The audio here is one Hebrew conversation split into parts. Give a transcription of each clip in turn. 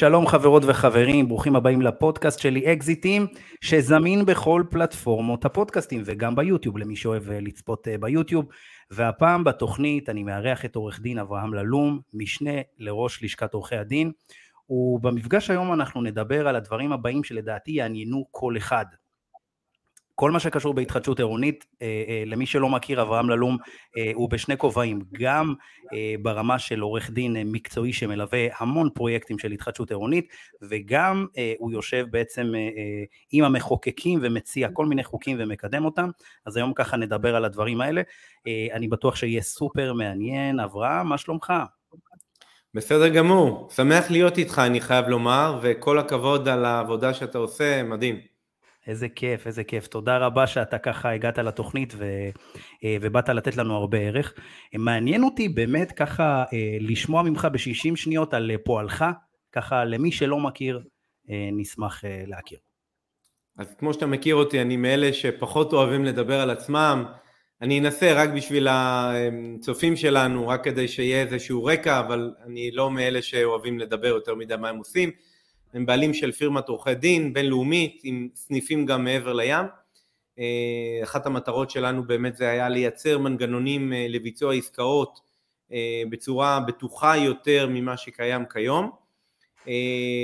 שלום חברות וחברים, ברוכים הבאים לפודקאסט שלי אקזיטים, שזמין בכל פלטפורמות הפודקאסטים וגם ביוטיוב, למי שאוהב אה, לצפות אה, ביוטיוב. והפעם בתוכנית אני מארח את עורך דין אברהם ללום, משנה לראש לשכת עורכי הדין, ובמפגש היום אנחנו נדבר על הדברים הבאים שלדעתי יעניינו כל אחד. כל מה שקשור בהתחדשות עירונית, אה, אה, למי שלא מכיר, אברהם ללום אה, הוא בשני כובעים, גם ברמה של עורך דין מקצועי שמלווה המון פרויקטים של התחדשות עירונית, וגם הוא יושב בעצם עם המחוקקים ומציע כל מיני חוקים ומקדם אותם, אז היום ככה נדבר על הדברים האלה. אני בטוח שיהיה סופר מעניין. אברהם, מה שלומך? בסדר גמור, שמח להיות איתך אני חייב לומר, וכל הכבוד על העבודה שאתה עושה, מדהים. איזה כיף, איזה כיף. תודה רבה שאתה ככה הגעת לתוכנית ו, אה, ובאת לתת לנו הרבה ערך. מעניין אותי באמת ככה אה, לשמוע ממך ב-60 שניות על פועלך, ככה למי שלא מכיר, אה, נשמח להכיר. אז כמו שאתה מכיר אותי, אני מאלה שפחות אוהבים לדבר על עצמם. אני אנסה רק בשביל הצופים שלנו, רק כדי שיהיה איזשהו רקע, אבל אני לא מאלה שאוהבים לדבר יותר מדי מה הם עושים. הם בעלים של פירמת עורכי דין בינלאומית עם סניפים גם מעבר לים. אה, אחת המטרות שלנו באמת זה היה לייצר מנגנונים אה, לביצוע עסקאות אה, בצורה בטוחה יותר ממה שקיים כיום.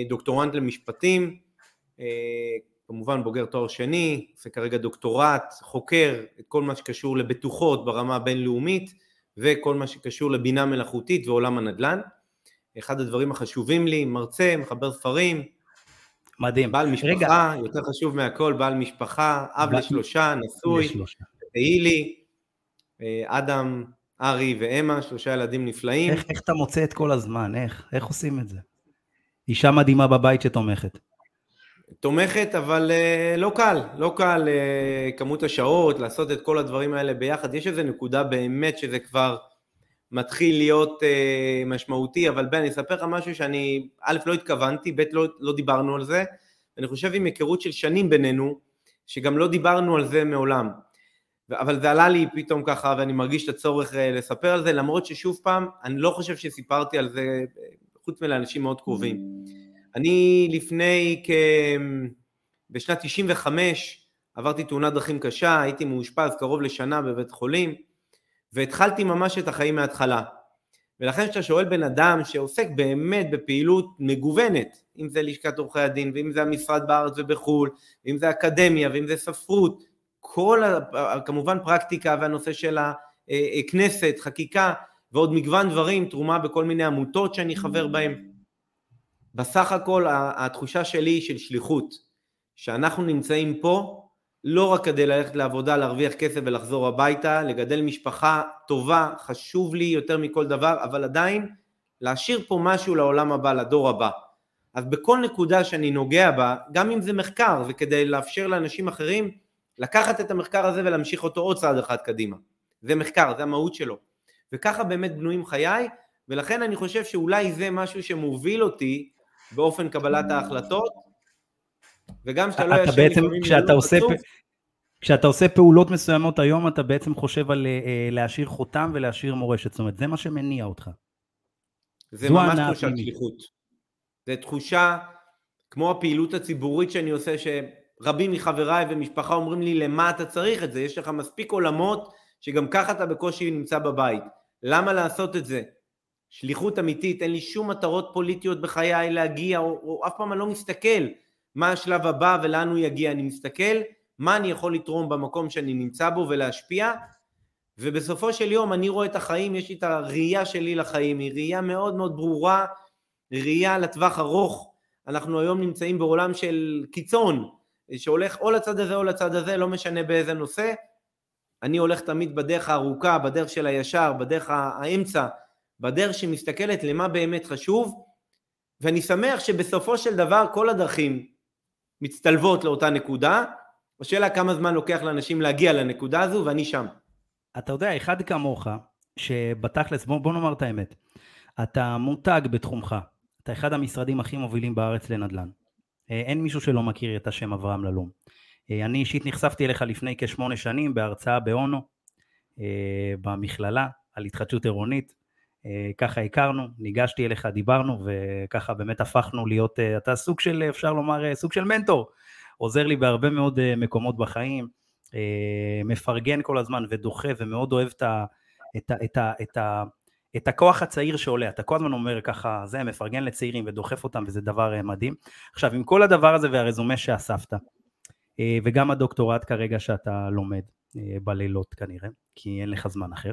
דוקטורנט למשפטים, כמובן בוגר תואר שני, עושה כרגע דוקטורט, חוקר את כל מה שקשור לבטוחות ברמה הבינלאומית וכל מה שקשור לבינה מלאכותית ועולם הנדל"ן. אחד הדברים החשובים לי, מרצה, מחבר ספרים. מדהים. בעל משפחה, רגע. יותר חשוב מהכל, בעל משפחה, אב ב... לשלושה, נשוי, תהי לי, אה, אדם, ארי ואמה, שלושה ילדים נפלאים. איך, איך אתה מוצא את כל הזמן? איך? איך עושים את זה? אישה מדהימה בבית שתומכת. תומכת, אבל uh, לא קל, לא קל uh, כמות השעות, לעשות את כל הדברים האלה ביחד. יש איזו נקודה באמת שזה כבר... מתחיל להיות אה, משמעותי, אבל בן, אני אספר לך משהו שאני, א', לא התכוונתי, ב', לא, לא דיברנו על זה, אני חושב עם היכרות של שנים בינינו, שגם לא דיברנו על זה מעולם. אבל זה עלה לי פתאום ככה, ואני מרגיש את הצורך אה, לספר על זה, למרות ששוב פעם, אני לא חושב שסיפרתי על זה, חוץ מלאנשים מאוד קרובים. אני לפני כ... בשנת 95 עברתי תאונת דרכים קשה, הייתי מאושפז קרוב לשנה בבית חולים, והתחלתי ממש את החיים מההתחלה. ולכן כשאתה שואל בן אדם שעוסק באמת בפעילות מגוונת, אם זה לשכת עורכי הדין, ואם זה המשרד בארץ ובחו"ל, ואם זה אקדמיה, ואם זה ספרות, כל כמובן פרקטיקה והנושא של הכנסת, חקיקה, ועוד מגוון דברים, תרומה בכל מיני עמותות שאני חבר בהן. בסך הכל התחושה שלי היא של שליחות, שאנחנו נמצאים פה לא רק כדי ללכת לעבודה, להרוויח כסף ולחזור הביתה, לגדל משפחה טובה, חשוב לי יותר מכל דבר, אבל עדיין להשאיר פה משהו לעולם הבא, לדור הבא. אז בכל נקודה שאני נוגע בה, גם אם זה מחקר, זה כדי לאפשר לאנשים אחרים לקחת את המחקר הזה ולהמשיך אותו עוד צעד אחד קדימה. זה מחקר, זה המהות שלו. וככה באמת בנויים חיי, ולכן אני חושב שאולי זה משהו שמוביל אותי באופן קבלת ההחלטות, וגם שאתה לא ישן לפעמים... כשאתה עושה, פ... כשאתה עושה פעולות מסוימות היום, אתה בעצם חושב על uh, להשאיר חותם ולהשאיר מורשת, זאת אומרת, זה מה שמניע אותך. זה ממש תחושת שליחות. זה תחושה, כמו הפעילות הציבורית שאני עושה, שרבים מחבריי ומשפחה אומרים לי, למה אתה צריך את זה? יש לך מספיק עולמות שגם ככה אתה בקושי נמצא בבית. למה לעשות את זה? שליחות אמיתית, אין לי שום מטרות פוליטיות בחיי להגיע, או, או אף פעם אני לא מסתכל מה השלב הבא ולאן הוא יגיע, אני מסתכל מה אני יכול לתרום במקום שאני נמצא בו ולהשפיע, ובסופו של יום אני רואה את החיים, יש לי את הראייה שלי לחיים, היא ראייה מאוד מאוד ברורה, ראייה לטווח ארוך, אנחנו היום נמצאים בעולם של קיצון, שהולך או לצד הזה או לצד הזה, לא משנה באיזה נושא, אני הולך תמיד בדרך הארוכה, בדרך של הישר, בדרך האמצע, בדרך שמסתכלת למה באמת חשוב, ואני שמח שבסופו של דבר כל הדרכים מצטלבות לאותה נקודה, השאלה כמה זמן לוקח לאנשים להגיע לנקודה הזו ואני שם. אתה יודע, אחד כמוך, שבתכלס, בוא, בוא נאמר את האמת, אתה מותג בתחומך, אתה אחד המשרדים הכי מובילים בארץ לנדל"ן. אה, אין מישהו שלא מכיר את השם אברהם ללום. אה, אני אישית נחשפתי אליך לפני כשמונה שנים בהרצאה באונו, אה, במכללה, על התחדשות עירונית. ככה הכרנו, ניגשתי אליך, דיברנו, וככה באמת הפכנו להיות, אתה סוג של, אפשר לומר, סוג של מנטור. עוזר לי בהרבה מאוד מקומות בחיים, מפרגן כל הזמן ודוחה ומאוד אוהב את ה... את ה, את ה, את ה את הכוח הצעיר שעולה, אתה כל הזמן אומר ככה, זה מפרגן לצעירים ודוחף אותם וזה דבר אה, מדהים. עכשיו, עם כל הדבר הזה והרזומה שאספת, אה, וגם הדוקטורט כרגע שאתה לומד אה, בלילות כנראה, כי אין לך זמן אחר,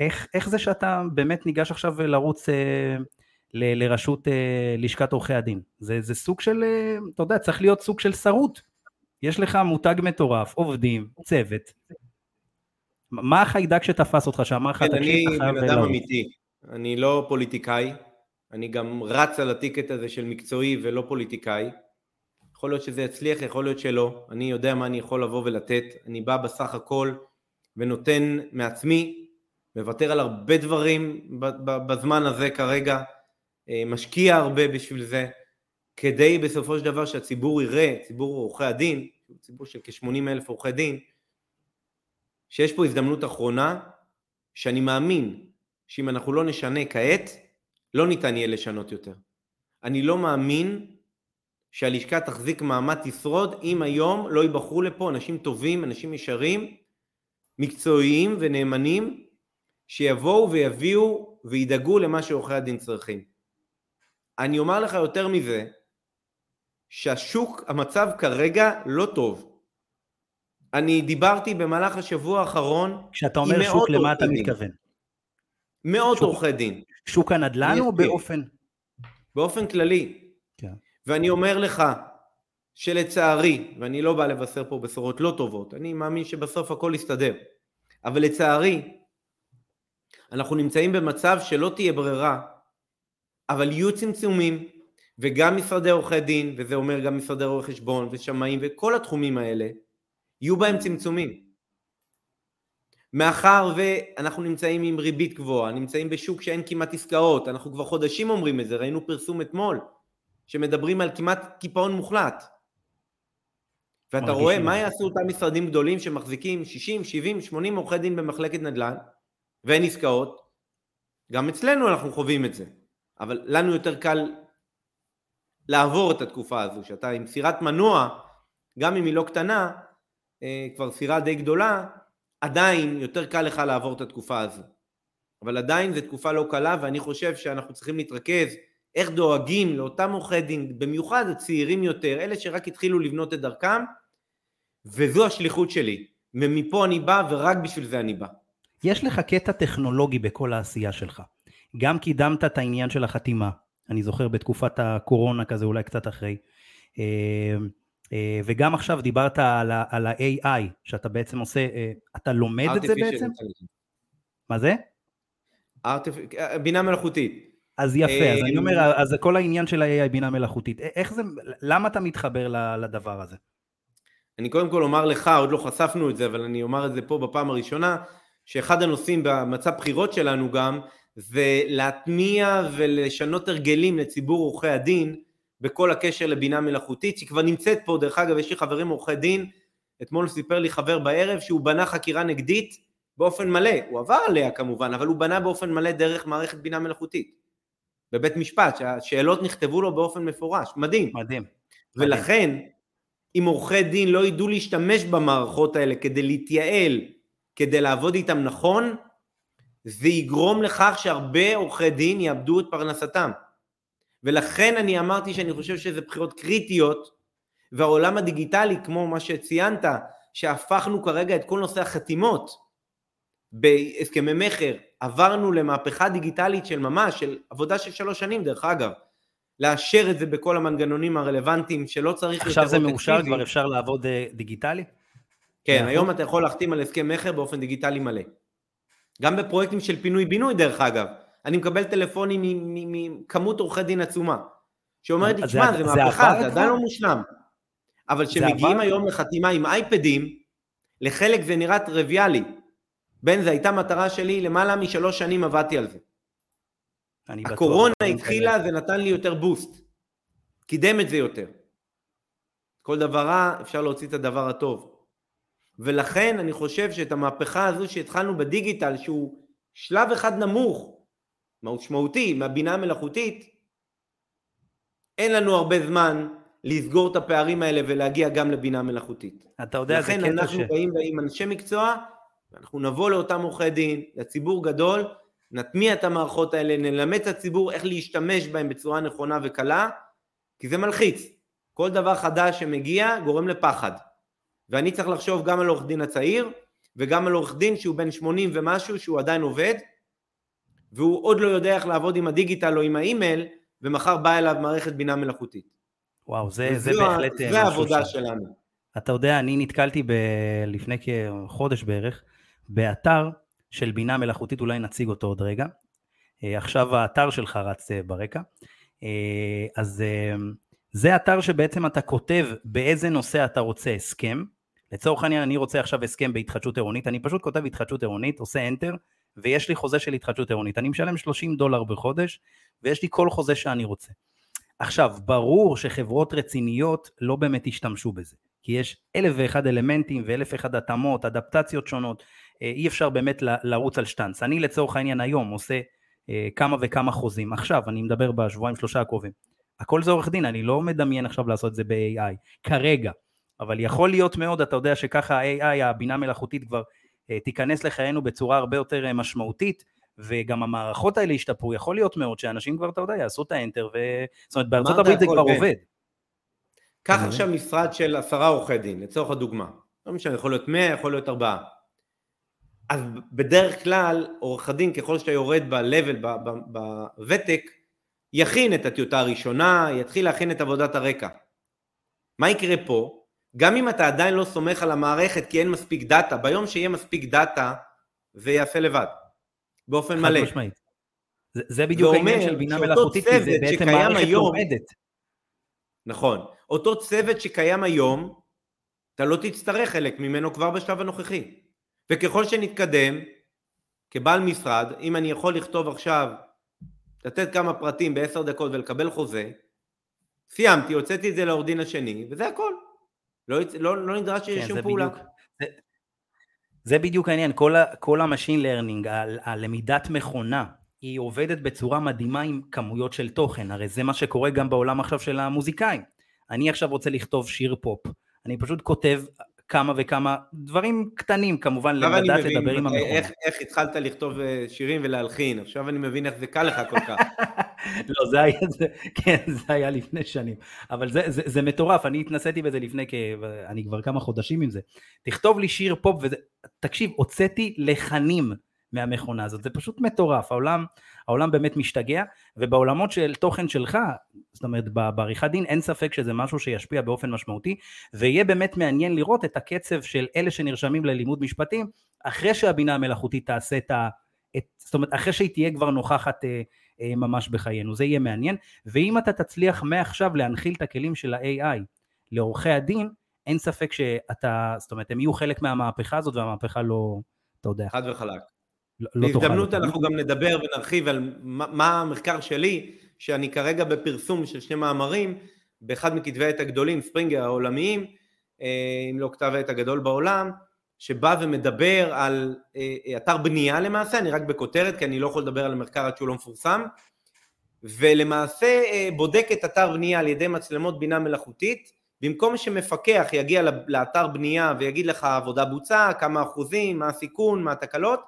איך, איך זה שאתה באמת ניגש עכשיו לרוץ ל, לראשות לשכת עורכי הדין? זה, זה סוג של, אתה יודע, צריך להיות סוג של שרות. יש לך מותג מטורף, עובדים, צוות, מה החיידק שתפס אותך, שאמר לך, כן, תקשיב, אתה חייב... אני בן אדם אמיתי, אני לא פוליטיקאי, אני גם רץ על הטיקט הזה של מקצועי ולא פוליטיקאי. יכול להיות שזה יצליח, יכול להיות שלא. אני יודע מה אני יכול לבוא ולתת. אני בא בסך הכל ונותן מעצמי, מוותר על הרבה דברים בזמן הזה כרגע, אה, משקיע הרבה בשביל זה, כדי בסופו של דבר שהציבור יראה, ציבור עורכי הדין, ציבור של כ-80 אלף עורכי דין, שיש פה הזדמנות אחרונה, שאני מאמין שאם אנחנו לא נשנה כעת, לא ניתן יהיה לשנות יותר. אני לא מאמין שהלשכה תחזיק מעמד תשרוד אם היום לא ייבחרו לפה אנשים טובים, אנשים ישרים, מקצועיים ונאמנים, שיבואו ויביאו וידאגו למה שעורכי הדין צריכים. אני אומר לך יותר מזה, שהשוק, המצב כרגע לא טוב. אני דיברתי במהלך השבוע האחרון כשאתה אומר שוק, למה אתה מתכוון? מאות עורכי דין. שוק הנדל"ן או באופן? באופן כללי. כן. ואני אומר לך שלצערי, ואני לא בא לבשר פה בשורות לא טובות, אני מאמין שבסוף הכל יסתדר, אבל לצערי, אנחנו נמצאים במצב שלא תהיה ברירה, אבל יהיו צמצומים, וגם משרדי עורכי דין, וזה אומר גם משרדי רואי חשבון ושמאים וכל התחומים האלה, יהיו בהם צמצומים. מאחר ואנחנו נמצאים עם ריבית גבוהה, נמצאים בשוק שאין כמעט עסקאות, אנחנו כבר חודשים אומרים את זה, ראינו פרסום אתמול, שמדברים על כמעט קיפאון מוחלט. ואתה רואה מה יעשו אותם משרדים גדולים שמחזיקים 60, 70, 80 עורכי דין במחלקת נדל"ן ואין עסקאות, גם אצלנו אנחנו חווים את זה, אבל לנו יותר קל לעבור את התקופה הזו, שאתה עם סירת מנוע, גם אם היא לא קטנה, אה, כבר סירה די גדולה, עדיין יותר קל לך לעבור את התקופה הזו. אבל עדיין זו תקופה לא קלה ואני חושב שאנחנו צריכים להתרכז איך דואגים לאותם עורכי דין, במיוחד הצעירים יותר, אלה שרק התחילו לבנות את דרכם, וזו השליחות שלי. ומפה אני בא ורק בשביל זה אני בא. יש לך קטע טכנולוגי בכל העשייה שלך. גם קידמת את העניין של החתימה, אני זוכר בתקופת הקורונה כזה, אולי קצת אחרי. אה, אה, וגם עכשיו דיברת על ה-AI, שאתה בעצם עושה, אה, אתה לומד את זה בעצם? מה זה? בינה מלאכותית. אז יפה, אז אני אומר, אז כל העניין של ה-AI בינה מלאכותית, איך זה, למה אתה מתחבר לדבר הזה? אני קודם כל אומר לך, עוד לא חשפנו את זה, אבל אני אומר את זה פה בפעם הראשונה, שאחד הנושאים במצב בחירות שלנו גם, זה להטמיע ולשנות הרגלים לציבור עורכי הדין, בכל הקשר לבינה מלאכותית, שהיא כבר נמצאת פה, דרך אגב, יש לי חברים עורכי דין, אתמול סיפר לי חבר בערב שהוא בנה חקירה נגדית באופן מלא, הוא עבר עליה כמובן, אבל הוא בנה באופן מלא דרך מערכת בינה מלאכותית. בבית משפט, שהשאלות נכתבו לו באופן מפורש, מדהים. מדהים. ולכן, מדהים. אם עורכי דין לא ידעו להשתמש במערכות האלה כדי להתייעל, כדי לעבוד איתם נכון, זה יגרום לכך שהרבה עורכי דין יאבדו את פרנסתם. ולכן אני אמרתי שאני חושב שזה בחירות קריטיות, והעולם הדיגיטלי, כמו מה שציינת, שהפכנו כרגע את כל נושא החתימות בהסכמי מכר, עברנו למהפכה דיגיטלית של ממש, של עבודה של שלוש שנים דרך אגב, לאשר את זה בכל המנגנונים הרלוונטיים שלא צריך... עכשיו זה מאושר, כבר אפשר לעבוד אה, דיגיטלי? כן, היום אתה יכול להחתים על הסכם מכר באופן דיגיטלי מלא. גם בפרויקטים של פינוי-בינוי דרך אגב, אני מקבל טלפונים מכמות עורכי דין עצומה, שאומרת לי, תשמע, זה מהפכה, זה עדיין לא מושלם. אבל כשמגיעים היום לחתימה עם אייפדים, לחלק זה נראה טריוויאלי. בין זה הייתה מטרה שלי, למעלה משלוש שנים עבדתי על זה. הקורונה התחילה, זה נתן לי יותר בוסט. קידם את זה יותר. כל דבר רע, אפשר להוציא את הדבר הטוב. ולכן אני חושב שאת המהפכה הזו שהתחלנו בדיגיטל, שהוא שלב אחד נמוך משמעותי מהבינה המלאכותית, אין לנו הרבה זמן לסגור את הפערים האלה ולהגיע גם לבינה מלאכותית. אתה יודע, זה קטע ש... לכן אנחנו באים עם אנשי מקצוע, ואנחנו נבוא לאותם עורכי דין, לציבור גדול, נטמיע את המערכות האלה, נלמד את הציבור איך להשתמש בהם בצורה נכונה וקלה, כי זה מלחיץ. כל דבר חדש שמגיע גורם לפחד. ואני צריך לחשוב גם על עורך דין הצעיר, וגם על עורך דין שהוא בן 80 ומשהו, שהוא עדיין עובד, והוא עוד לא יודע איך לעבוד עם הדיגיטל או עם האימייל, ומחר באה אליו מערכת בינה מלאכותית. וואו, זה, זה בהחלט אה, זה העבודה ש... שלנו. אתה יודע, אני נתקלתי ב... לפני כחודש בערך, באתר של בינה מלאכותית, אולי נציג אותו עוד רגע. אה, עכשיו האתר שלך רץ אה, ברקע. אז זה אתר שבעצם אתה כותב באיזה נושא אתה רוצה הסכם. לצורך העניין אני רוצה עכשיו הסכם בהתחדשות עירונית, אני פשוט כותב התחדשות עירונית, עושה enter, ויש לי חוזה של התחדשות עירונית. אני משלם 30 דולר בחודש, ויש לי כל חוזה שאני רוצה. עכשיו, ברור שחברות רציניות לא באמת ישתמשו בזה, כי יש אלף ואחד אלמנטים ואלף ואחד התאמות, אדפטציות שונות, אה, אי אפשר באמת לרוץ על שטאנץ. אני לצורך העניין היום עושה אה, כמה וכמה חוזים, עכשיו, אני מדבר בשבועיים שלושה הקרובים. הכל זה עורך דין, אני לא מדמיין עכשיו לעשות את זה ב-AI, כרגע. אבל יכול להיות מאוד, אתה יודע שככה ה-AI, הבינה מלאכותית כבר אה, תיכנס לחיינו בצורה הרבה יותר משמעותית, וגם המערכות האלה ישתפרו, יכול להיות מאוד שאנשים כבר, אתה יודע, יעשו את האנטר, ו... זאת אומרת, בארצות הברית זה כבר בין? עובד. קח עכשיו משרד של עשרה עורכי דין, לצורך הדוגמה. לא משנה, יכול להיות מאה, יכול להיות ארבעה. אז בדרך כלל, עורך הדין, ככל שאתה יורד ב-level, בוותק, יכין את הטיוטה הראשונה, יתחיל להכין את עבודת הרקע. מה יקרה פה? גם אם אתה עדיין לא סומך על המערכת כי אין מספיק דאטה, ביום שיהיה מספיק דאטה, זה יעשה לבד. באופן מלא. משמעית. זה, זה בדיוק העניין של בינה מלאכותית, כי זה בעצם מערכת היום, עומדת. נכון. אותו צוות שקיים היום, אתה לא תצטרך חלק ממנו כבר בשלב הנוכחי. וככל שנתקדם, כבעל משרד, אם אני יכול לכתוב עכשיו, לתת כמה פרטים בעשר דקות ולקבל חוזה, סיימתי, הוצאתי את זה לעורך דין השני, וזה הכל. לא, לא, לא נדרש כן, שום פעולה. בדיוק, זה, זה בדיוק העניין, כל, ה, כל ה-machine learning, הלמידת מכונה, היא עובדת בצורה מדהימה עם כמויות של תוכן, הרי זה מה שקורה גם בעולם עכשיו של המוזיקאים. אני עכשיו רוצה לכתוב שיר פופ, אני פשוט כותב כמה וכמה דברים קטנים כמובן לדעת לדבר עם המכונה. איך, איך התחלת לכתוב אה, שירים ולהלחין, עכשיו אני מבין איך זה קל לך כל כך. לא, זה היה, זה, כן, זה היה לפני שנים, אבל זה, זה, זה מטורף, אני התנסיתי בזה לפני, כ... אני כבר כמה חודשים עם זה. תכתוב לי שיר פופ, וזה, תקשיב, הוצאתי לחנים מהמכונה הזאת, זה פשוט מטורף, העולם, העולם באמת משתגע, ובעולמות של תוכן שלך, זאת אומרת בעריכת דין, אין ספק שזה משהו שישפיע באופן משמעותי, ויהיה באמת מעניין לראות את הקצב של אלה שנרשמים ללימוד משפטים, אחרי שהבינה המלאכותית תעשה את ה... את, זאת אומרת, אחרי שהיא תהיה כבר נוכחת אה, אה, ממש בחיינו, זה יהיה מעניין, ואם אתה תצליח מעכשיו להנחיל את הכלים של ה-AI לעורכי הדין, אין ספק שאתה, זאת אומרת, הם יהיו חלק מהמהפכה הזאת, והמהפכה לא, אתה יודע. חד וחלק. לא, לא בהזדמנות אנחנו גם נדבר ונרחיב על מה, מה המחקר שלי, שאני כרגע בפרסום של שני מאמרים, באחד מכתבי העת הגדולים, ספרינגר העולמיים, אה, אם לא כתב העת הגדול בעולם, שבא ומדבר על אה, אתר בנייה למעשה, אני רק בכותרת כי אני לא יכול לדבר על המחקר עד שהוא לא מפורסם, ולמעשה אה, בודק את אתר בנייה על ידי מצלמות בינה מלאכותית, במקום שמפקח יגיע לאתר בנייה ויגיד לך עבודה בוצעה, כמה אחוזים, מה הסיכון, מה התקלות,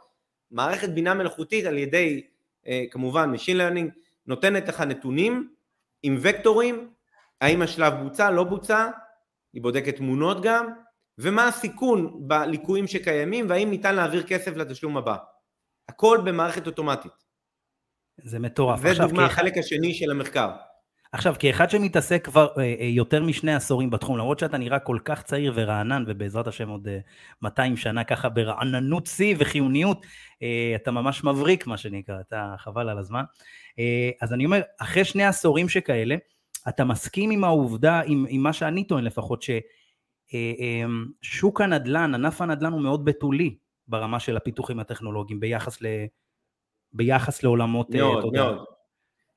מערכת בינה מלאכותית על ידי אה, כמובן Machine Learning נותנת לך נתונים עם וקטורים, האם השלב בוצע, לא בוצע, היא בודקת תמונות גם, ומה הסיכון בליקויים שקיימים והאם ניתן להעביר כסף לתשלום הבא. הכל במערכת אוטומטית. זה מטורף. זה דוגמה החלק השני של המחקר. עכשיו, כאחד שמתעסק כבר אה, אה, יותר משני עשורים בתחום, למרות שאתה נראה כל כך צעיר ורענן, ובעזרת השם עוד אה, 200 שנה ככה ברעננות שיא וחיוניות, אה, אתה ממש מבריק, מה שנקרא, אתה חבל על הזמן. אה, אז אני אומר, אחרי שני עשורים שכאלה, אתה מסכים עם העובדה, עם, עם מה שאני טוען לפחות, ששוק אה, אה, הנדל"ן, ענף הנדל"ן הוא מאוד בתולי ברמה של הפיתוחים הטכנולוגיים ביחס, ל, ביחס לעולמות, אה, מאוד. מאוד.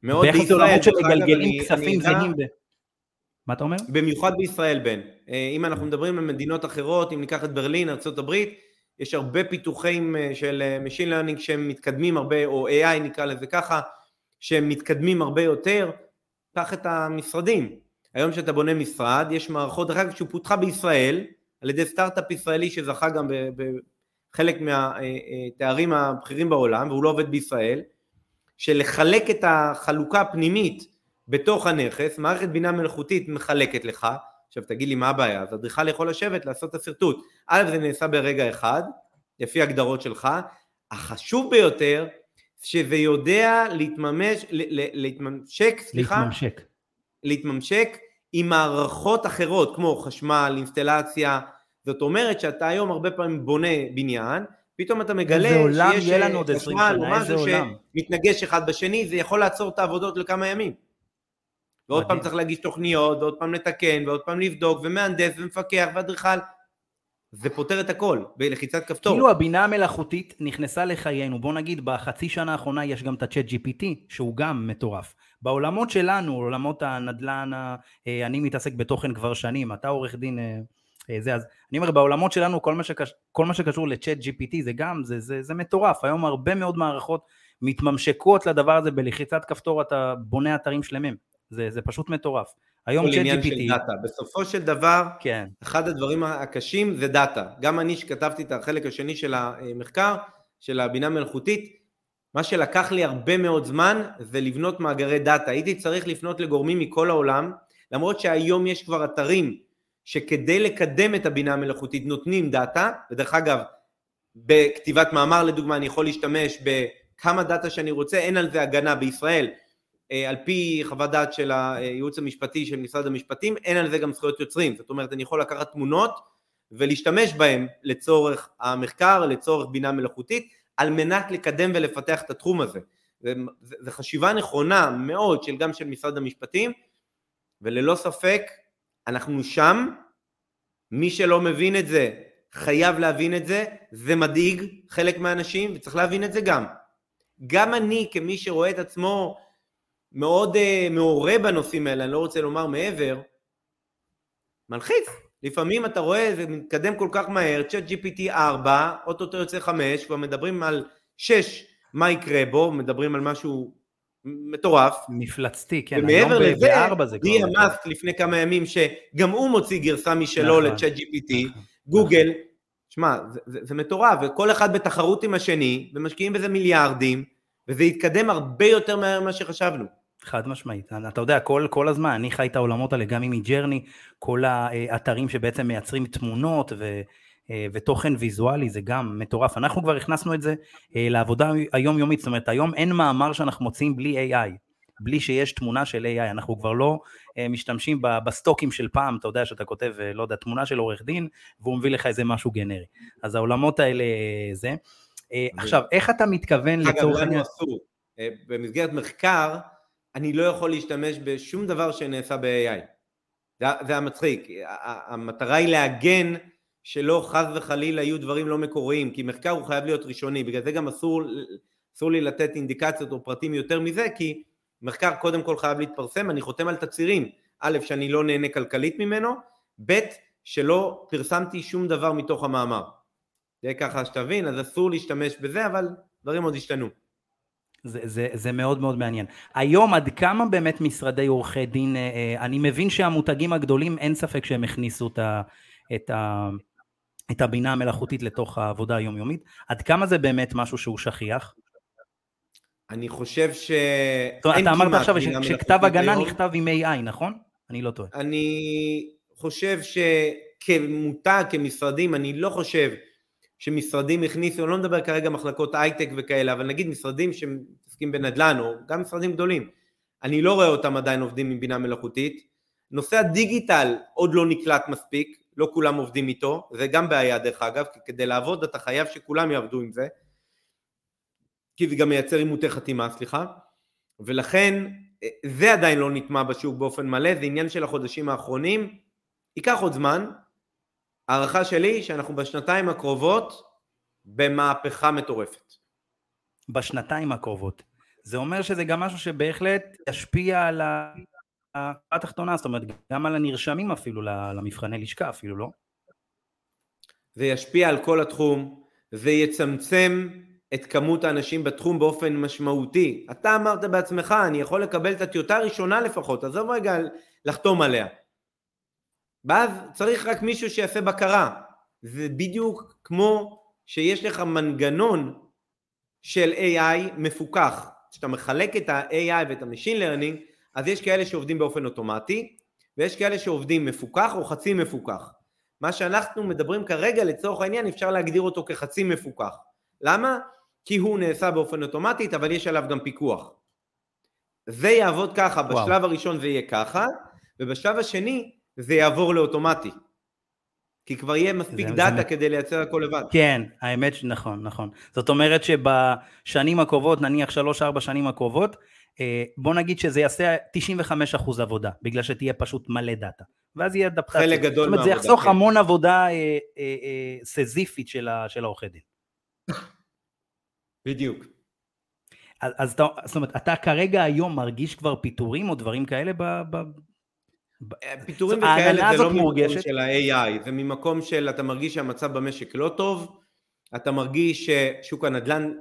מאוד בישראל. ביחס לעולמות שמגלגלים כספים זהים. ב... מה אתה אומר? במיוחד בישראל, בן. אם אנחנו מדברים על מדינות אחרות, אם ניקח את ברלין, ארה"ב, יש הרבה פיתוחים אה, של אה, Machine Learning שהם מתקדמים הרבה, או AI נקרא לזה ככה, שהם מתקדמים הרבה יותר, קח את המשרדים. היום כשאתה בונה משרד, יש מערכות, דרך אגב, שפותחה בישראל, על ידי סטארט-אפ ישראלי שזכה גם בחלק מהתארים הבכירים בעולם, והוא לא עובד בישראל, של לחלק את החלוקה הפנימית בתוך הנכס, מערכת בינה מלאכותית מחלקת לך, עכשיו תגיד לי מה הבעיה, אז אדריכל יכול לשבת לעשות את השרטוט, א' זה נעשה ברגע אחד, לפי הגדרות שלך, החשוב ביותר שזה יודע להתממש, להתממשק, סליחה, להתממשק, להתממשק עם מערכות אחרות כמו חשמל, אינסטלציה, זאת אומרת שאתה היום הרבה פעמים בונה בניין, פתאום אתה מגלה שיש חשמל או משהו שמתנגש אחד בשני, זה יכול לעצור את העבודות לכמה ימים. ועוד מדהים. פעם צריך להגיש תוכניות, ועוד פעם לתקן, ועוד פעם לבדוק, ומהנדס, ומפקח, ואדריכל. זה פותר את הכל, בלחיצת כפתור. כאילו הבינה המלאכותית נכנסה לחיינו, בוא נגיד בחצי שנה האחרונה יש גם את הצ'אט GPT, שהוא גם מטורף. בעולמות שלנו, עולמות הנדל"ן, אה, אני מתעסק בתוכן כבר שנים, אתה עורך דין אה, אה, זה, אז אני אומר בעולמות שלנו כל מה, שקש, כל מה שקשור לצ'אט GPT זה גם, זה, זה, זה מטורף, היום הרבה מאוד מערכות מתממשקות לדבר הזה בלחיצת כפתור אתה בונה אתרים שלמים, זה, זה פשוט מטורף. היום ChatGPT... של דאטה. בסופו של דבר, כן. אחד הדברים הקשים זה דאטה. גם אני שכתבתי את החלק השני של המחקר, של הבינה מלאכותית, מה שלקח לי הרבה מאוד זמן זה לבנות מאגרי דאטה. הייתי צריך לפנות לגורמים מכל העולם, למרות שהיום יש כבר אתרים שכדי לקדם את הבינה המלאכותית נותנים דאטה, ודרך אגב, בכתיבת מאמר לדוגמה אני יכול להשתמש בכמה דאטה שאני רוצה, אין על זה הגנה בישראל. אה, על פי חוות דעת של הייעוץ המשפטי של משרד המשפטים, אין על זה גם זכויות יוצרים, זאת אומרת אני יכול לקחת תמונות ולהשתמש בהן לצורך המחקר, לצורך בינה מלאכותית, על מנת לקדם ולפתח את התחום הזה. זו חשיבה נכונה מאוד של גם של משרד המשפטים, וללא ספק אנחנו שם, מי שלא מבין את זה חייב להבין את זה, זה מדאיג חלק מהאנשים וצריך להבין את זה גם. גם אני כמי שרואה את עצמו מאוד uh, מעורה בנושאים האלה, אני לא רוצה לומר מעבר, מלחיץ. לפעמים אתה רואה, זה מתקדם כל כך מהר, צ'אט GPT 4, אוטוטו יוצא 5, כבר מדברים על 6, מה יקרה בו, מדברים על משהו מטורף. מפלצתי, כן. ומעבר לזה, דיה מאסק לפני כמה ימים, שגם הוא מוציא גרסה משלו נכון, לצ'אט GPT, נכון, גוגל, נכון. שמע, זה, זה, זה מטורף, וכל אחד בתחרות עם השני, ומשקיעים בזה מיליארדים, וזה יתקדם הרבה יותר מהר ממה שחשבנו. חד משמעית, אתה יודע, כל, כל הזמן, אני חי את העולמות האלה גם עם מג'רני, כל האתרים שבעצם מייצרים תמונות ו, אה, ותוכן ויזואלי, זה גם מטורף. אנחנו כבר הכנסנו את זה אה, לעבודה היומיומית, זאת אומרת, היום אין מאמר שאנחנו מוצאים בלי AI, בלי שיש תמונה של AI, אנחנו כבר לא אה, משתמשים בסטוקים של פעם, אתה יודע שאתה כותב, לא יודע, תמונה של עורך דין, והוא מביא לך איזה משהו גנרי. אז העולמות האלה זה. עכשיו, איך אתה מתכוון לצורך העניין... במסגרת מחקר, אני לא יכול להשתמש בשום דבר שנעשה ב-AI. זה המצחיק. המטרה היא להגן שלא חס וחלילה יהיו דברים לא מקוריים, כי מחקר הוא חייב להיות ראשוני, בגלל זה גם אסור, אסור לי לתת אינדיקציות או פרטים יותר מזה, כי מחקר קודם כל חייב להתפרסם, אני חותם על תצהירים, א', שאני לא נהנה כלכלית ממנו, ב', שלא פרסמתי שום דבר מתוך המאמר. זה ככה שתבין, אז אסור להשתמש בזה, אבל דברים עוד השתנו. זה, זה, זה מאוד מאוד מעניין. היום עד כמה באמת משרדי עורכי דין, אה, אה, אני מבין שהמותגים הגדולים אין ספק שהם הכניסו את, ה, את, ה, את הבינה המלאכותית לתוך העבודה היומיומית, עד כמה זה באמת משהו שהוא שכיח? אני חושב ש... אתה אמרת עכשיו שכתב הגנה. נכתב עם AI, נכון? אני לא טועה. אני חושב שכמותג, כמשרדים, אני לא חושב שמשרדים הכניסו, אני לא מדבר כרגע מחלקות הייטק וכאלה, אבל נגיד משרדים שמתעסקים בנדל"ן, או גם משרדים גדולים, אני לא רואה אותם עדיין עובדים עם בינה מלאכותית. נושא הדיגיטל עוד לא נקלט מספיק, לא כולם עובדים איתו, זה גם בעיה דרך אגב, כי כדי לעבוד אתה חייב שכולם יעבדו עם זה, כי זה גם מייצר עימותי חתימה, סליחה, ולכן זה עדיין לא נטמע בשוק באופן מלא, זה עניין של החודשים האחרונים, ייקח עוד זמן, הערכה שלי שאנחנו בשנתיים הקרובות במהפכה מטורפת. בשנתיים הקרובות. זה אומר שזה גם משהו שבהחלט ישפיע על התחתונה, זאת אומרת גם על הנרשמים אפילו למבחני לשכה אפילו, לא? זה ישפיע על כל התחום. זה יצמצם את כמות האנשים בתחום באופן משמעותי. אתה אמרת בעצמך, אני יכול לקבל את הטיוטה הראשונה לפחות, עזוב רגע לחתום עליה. ואז צריך רק מישהו שיעשה בקרה. זה בדיוק כמו שיש לך מנגנון של AI מפוקח. כשאתה מחלק את ה-AI ואת ה-Machine Learning, אז יש כאלה שעובדים באופן אוטומטי, ויש כאלה שעובדים מפוקח או חצי מפוקח. מה שאנחנו מדברים כרגע לצורך העניין אפשר להגדיר אותו כחצי מפוקח. למה? כי הוא נעשה באופן אוטומטית אבל יש עליו גם פיקוח. זה יעבוד ככה, וואו. בשלב הראשון זה יהיה ככה, ובשלב השני זה יעבור לאוטומטי. כי כבר יהיה מספיק זה, דאטה זה... כדי לייצר הכל לבד. כן, האמת שנכון, נכון. זאת אומרת שבשנים הקרובות, נניח 3-4 שנים הקרובות, בוא נגיד שזה יעשה 95% עבודה, בגלל שתהיה פשוט מלא דאטה. ואז יהיה אדפטציה. חלק גדול מהעבודה. זאת אומרת, זה יחסוך כן. המון עבודה אה, אה, אה, סזיפית של, של העורכי דין. בדיוק. אז, אז אתה, זאת אומרת, אתה כרגע היום מרגיש כבר פיטורים או דברים כאלה ב... ב... אה, פיטורים וכאלה זה לא ממקום של ה-AI, זה ממקום של אתה מרגיש שהמצב במשק לא טוב, אתה מרגיש ששוק הנדל"ן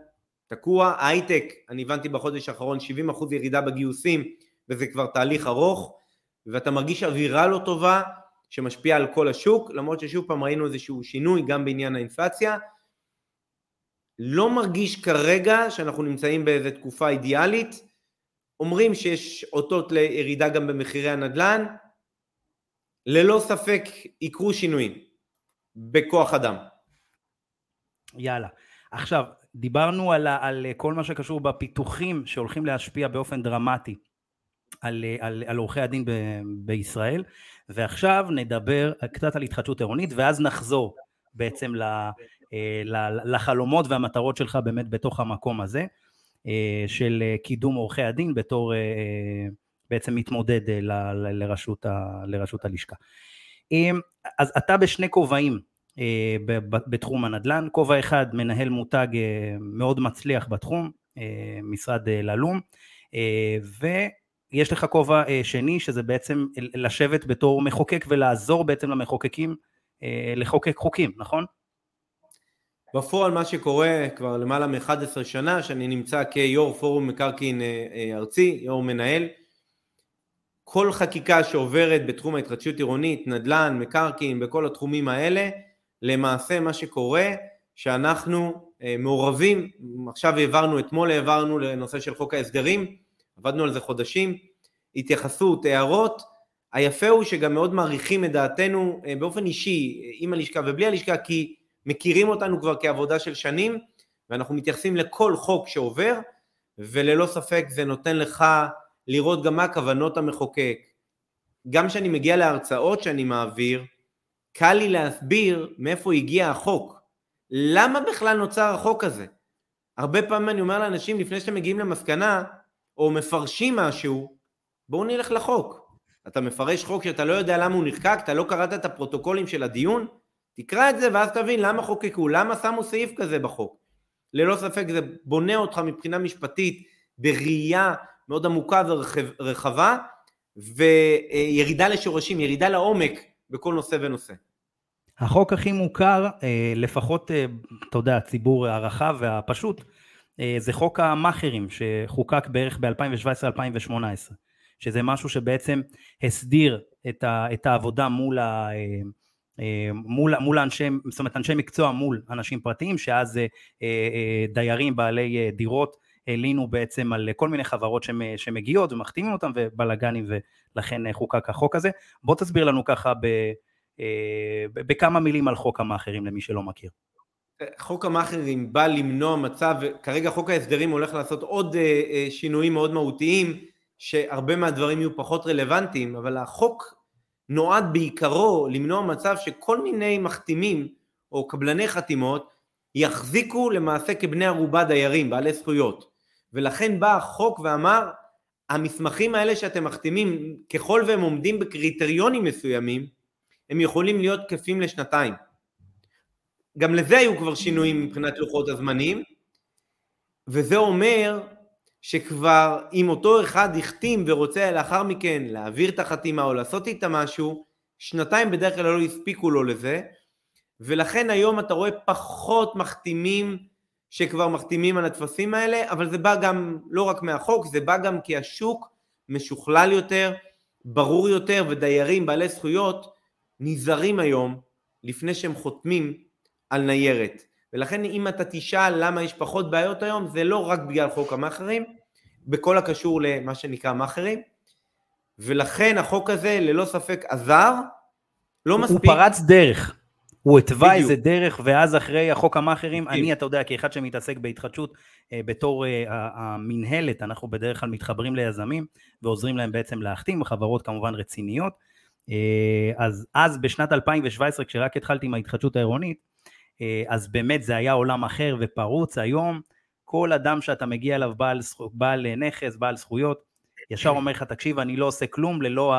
תקוע, ההייטק, אני הבנתי בחודש האחרון 70% ירידה בגיוסים וזה כבר תהליך ארוך, ואתה מרגיש אווירה לא טובה שמשפיעה על כל השוק, למרות ששוב פעם ראינו איזשהו שינוי גם בעניין האינפלציה, לא מרגיש כרגע שאנחנו נמצאים באיזו תקופה אידיאלית, אומרים שיש אותות לירידה גם במחירי הנדל"ן, ללא ספק יקרו שינויים בכוח אדם. יאללה. עכשיו, דיברנו על, על כל מה שקשור בפיתוחים שהולכים להשפיע באופן דרמטי על, על, על עורכי הדין ב, בישראל, ועכשיו נדבר קצת על התחדשות עירונית, ואז נחזור בעצם אה, לחלומות והמטרות שלך באמת בתוך המקום הזה אה, של אה, קידום עורכי הדין בתור בעצם מתמודד לראשות, לראשות הלשכה. אז אתה בשני כובעים בתחום הנדל"ן, כובע אחד מנהל מותג מאוד מצליח בתחום, משרד ללום, ויש לך כובע שני שזה בעצם לשבת בתור מחוקק ולעזור בעצם למחוקקים לחוקק חוקים, נכון? בפועל מה שקורה כבר למעלה מ-11 שנה, שאני נמצא כיו"ר פורום מקרקעין אה, אה, ארצי, יו"ר מנהל, כל חקיקה שעוברת בתחום ההתחדשות עירונית, נדל"ן, מקרקעין, בכל התחומים האלה, למעשה מה שקורה, שאנחנו אה, מעורבים, עכשיו העברנו, אתמול העברנו לנושא של חוק ההסדרים, עבדנו על זה חודשים, התייחסות, הערות, היפה הוא שגם מאוד מעריכים את דעתנו באופן אישי, עם הלשכה ובלי הלשכה, כי מכירים אותנו כבר כעבודה של שנים, ואנחנו מתייחסים לכל חוק שעובר, וללא ספק זה נותן לך לראות גם מה כוונות המחוקק. גם כשאני מגיע להרצאות שאני מעביר, קל לי להסביר מאיפה הגיע החוק. למה בכלל נוצר החוק הזה? הרבה פעמים אני אומר לאנשים, לפני שאתם מגיעים למסקנה, או מפרשים משהו, בואו נלך לחוק. אתה מפרש חוק שאתה לא יודע למה הוא נחקק, אתה לא קראת את הפרוטוקולים של הדיון, תקרא את זה ואז תבין למה חוקקו, למה שמו סעיף כזה בחוק. ללא ספק זה בונה אותך מבחינה משפטית בראייה מאוד עמוקה ורחבה וירידה לשורשים, ירידה לעומק בכל נושא ונושא. החוק הכי מוכר, אה, לפחות, אה, אתה יודע, הציבור הרחב והפשוט, אה, זה חוק המאכערים שחוקק בערך ב-2017-2018, שזה משהו שבעצם הסדיר את העבודה מול ה... מול, מול אנשי, זאת אומרת אנשי מקצוע מול אנשים פרטיים, שאז דיירים בעלי דירות הלינו בעצם על כל מיני חברות שמגיעות ומחתימים אותם ובלאגנים ולכן חוקק החוק הזה. בוא תסביר לנו ככה ב, בכמה מילים על חוק המאכערים למי שלא מכיר. חוק המאכערים בא למנוע מצב, כרגע חוק ההסדרים הולך לעשות עוד שינויים מאוד מהותיים, שהרבה מהדברים יהיו פחות רלוונטיים, אבל החוק נועד בעיקרו למנוע מצב שכל מיני מחתימים או קבלני חתימות יחזיקו למעשה כבני ערובה דיירים, בעלי זכויות. ולכן בא החוק ואמר, המסמכים האלה שאתם מחתימים, ככל והם עומדים בקריטריונים מסוימים, הם יכולים להיות תקפים לשנתיים. גם לזה היו כבר שינויים מבחינת לוחות הזמנים, וזה אומר שכבר אם אותו אחד החתים ורוצה לאחר מכן להעביר את החתימה או לעשות איתה משהו, שנתיים בדרך כלל לא הספיקו לו לזה, ולכן היום אתה רואה פחות מחתימים שכבר מחתימים על הטפסים האלה, אבל זה בא גם לא רק מהחוק, זה בא גם כי השוק משוכלל יותר, ברור יותר, ודיירים בעלי זכויות נזהרים היום לפני שהם חותמים על ניירת. ולכן אם אתה תשאל למה יש פחות בעיות היום, זה לא רק בגלל חוק המאכערים, בכל הקשור למה שנקרא מאכערים, ולכן החוק הזה ללא ספק עזר, לא מספיק. הוא פרץ דרך. הוא התווה איזה דרך, ואז אחרי החוק המאכערים, אני, אתה יודע, כאחד שמתעסק בהתחדשות, אה, בתור אה, המינהלת, אנחנו בדרך כלל מתחברים ליזמים, ועוזרים להם בעצם להחתים, חברות כמובן רציניות. אה, אז אז בשנת 2017, כשרק התחלתי עם ההתחדשות העירונית, אז באמת זה היה עולם אחר ופרוץ. היום כל אדם שאתה מגיע אליו בעל, בעל נכס, בעל זכויות, ישר אומר לך, תקשיב, אני לא עושה כלום ללא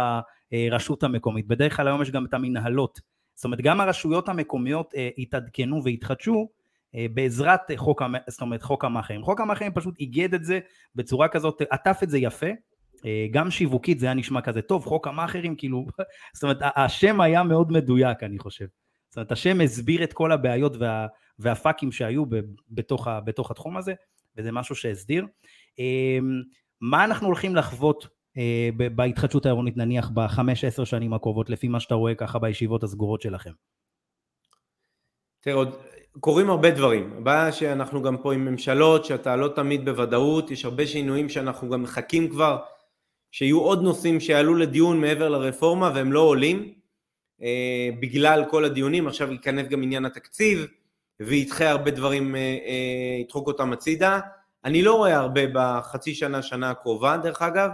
הרשות המקומית. בדרך כלל היום יש גם את המנהלות. זאת אומרת, גם הרשויות המקומיות אה, התעדכנו והתחדשו אה, בעזרת חוק, זאת אומרת, חוק המאכערים. חוק המאכערים פשוט איגד את זה בצורה כזאת, עטף את זה יפה, אה, גם שיווקית זה היה נשמע כזה טוב, חוק המאכערים, כאילו, זאת אומרת, השם היה מאוד מדויק, אני חושב. זאת אומרת, השם הסביר את כל הבעיות וה, והפאקים שהיו בתוך, בתוך התחום הזה, וזה משהו שהסדיר. מה אנחנו הולכים לחוות אה, בהתחדשות העירונית נניח בחמש עשר שנים הקרובות לפי מה שאתה רואה ככה בישיבות הסגורות שלכם? תראה, עוד קורים הרבה דברים. הבעיה שאנחנו גם פה עם ממשלות שאתה לא תמיד בוודאות, יש הרבה שינויים שאנחנו גם מחכים כבר שיהיו עוד נושאים שיעלו לדיון מעבר לרפורמה והם לא עולים אה, בגלל כל הדיונים, עכשיו ייכנס גם עניין התקציב וידחה הרבה דברים, אה, אה, ידחוק אותם הצידה. אני לא רואה הרבה בחצי שנה, שנה הקרובה דרך אגב,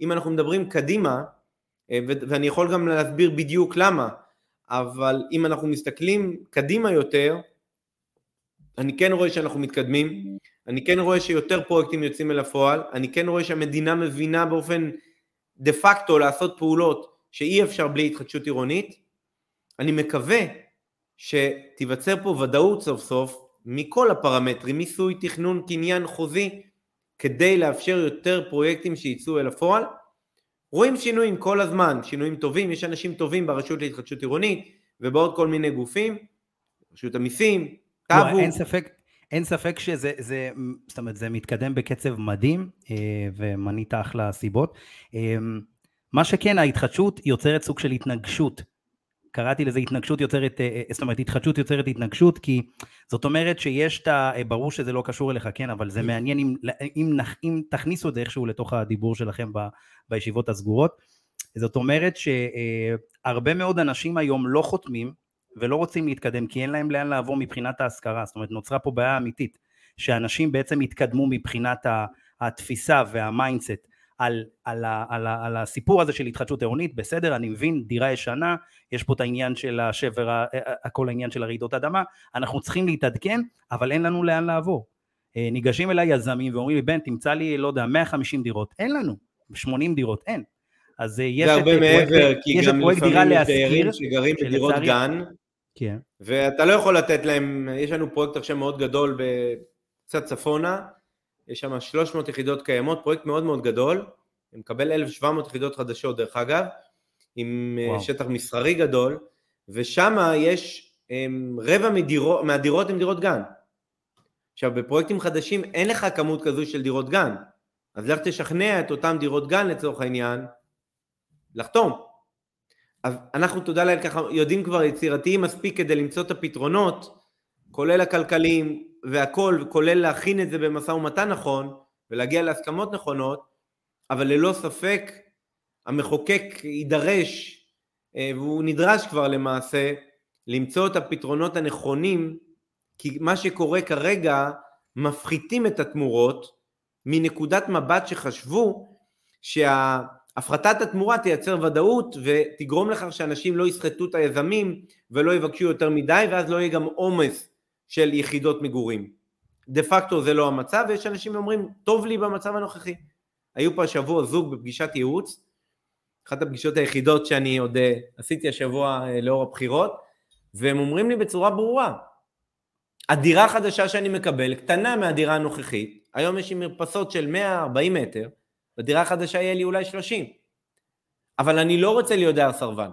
אם אנחנו מדברים קדימה, אה, ואני יכול גם להסביר בדיוק למה, אבל אם אנחנו מסתכלים קדימה יותר, אני כן רואה שאנחנו מתקדמים, אני כן רואה שיותר פרויקטים יוצאים אל הפועל, אני כן רואה שהמדינה מבינה באופן דה פקטו לעשות פעולות שאי אפשר בלי התחדשות עירונית, אני מקווה שתיווצר פה ודאות סוף סוף מכל הפרמטרים, מיסוי, תכנון, קניין, חוזי, כדי לאפשר יותר פרויקטים שיצאו אל הפועל. רואים שינויים כל הזמן, שינויים טובים, יש אנשים טובים ברשות להתחדשות עירונית ובעוד כל מיני גופים, רשות המיסים, טאבו. לא, אין ספק, אין ספק שזה, זה, זאת אומרת, זה מתקדם בקצב מדהים, אה, ומנית אחלה סיבות. אה, מה שכן, ההתחדשות יוצרת סוג של התנגשות קראתי לזה התנגשות יוצרת, אה, אה, זאת אומרת התחדשות יוצרת התנגשות, כי זאת אומרת שיש את ה... אה, ברור שזה לא קשור אליך, כן, אבל זה מעניין אם, אם, אם תכניסו את זה איכשהו לתוך הדיבור שלכם ב, בישיבות הסגורות. זאת אומרת שהרבה מאוד אנשים היום לא חותמים ולא רוצים להתקדם, כי אין להם לאן לעבור מבחינת ההשכרה, זאת אומרת נוצרה פה בעיה אמיתית, שאנשים בעצם התקדמו מבחינת התפיסה וה-mindset על, על, ה, על, ה, על הסיפור הזה של התחדשות עירונית, בסדר, אני מבין, דירה ישנה, יש פה את העניין של השבר, כל העניין של הרעידות אדמה, אנחנו צריכים להתעדכן, אבל אין לנו לאן לעבור. אה, ניגשים אליי יזמים ואומרים לי, בן, תמצא לי, לא יודע, 150 דירות, אין לנו, 80 דירות, אין. אז אה, יש את פרויקט, יש את פרויקט דירה להשכיר, שגרים בדירות גן, כן. ואתה לא יכול לתת להם, יש לנו פרויקט עכשיו מאוד גדול קצת צפונה, יש שם 300 יחידות קיימות, פרויקט מאוד מאוד גדול, מקבל 1,700 יחידות חדשות דרך אגב, עם אה, וואו. שטח מסחרי גדול, ושם יש הם, רבע מדירות, מהדירות הן דירות גן. עכשיו בפרויקטים חדשים אין לך כמות כזו של דירות גן, אז לך תשכנע את אותם דירות גן לצורך העניין לחתום. אז אנחנו תודה לאל ככה יודעים כבר יצירתיים מספיק כדי למצוא את הפתרונות, כולל הכלכליים, והכל, כולל להכין את זה במשא ומתן נכון, ולהגיע להסכמות נכונות, אבל ללא ספק המחוקק יידרש, אה, והוא נדרש כבר למעשה, למצוא את הפתרונות הנכונים, כי מה שקורה כרגע, מפחיתים את התמורות מנקודת מבט שחשבו שהפחתת התמורה תייצר ודאות ותגרום לכך שאנשים לא יסחטו את היזמים ולא יבקשו יותר מדי ואז לא יהיה גם עומס של יחידות מגורים. דה פקטו זה לא המצב, ויש אנשים שאומרים, טוב לי במצב הנוכחי. היו פה השבוע זוג בפגישת ייעוץ, אחת הפגישות היחידות שאני עוד אה, עשיתי השבוע אה, לאור הבחירות, והם אומרים לי בצורה ברורה, הדירה החדשה שאני מקבל קטנה מהדירה הנוכחית, היום יש לי מרפסות של 140 מטר, בדירה החדשה יהיה לי אולי 30, אבל אני לא רוצה להיות דייר סרבן.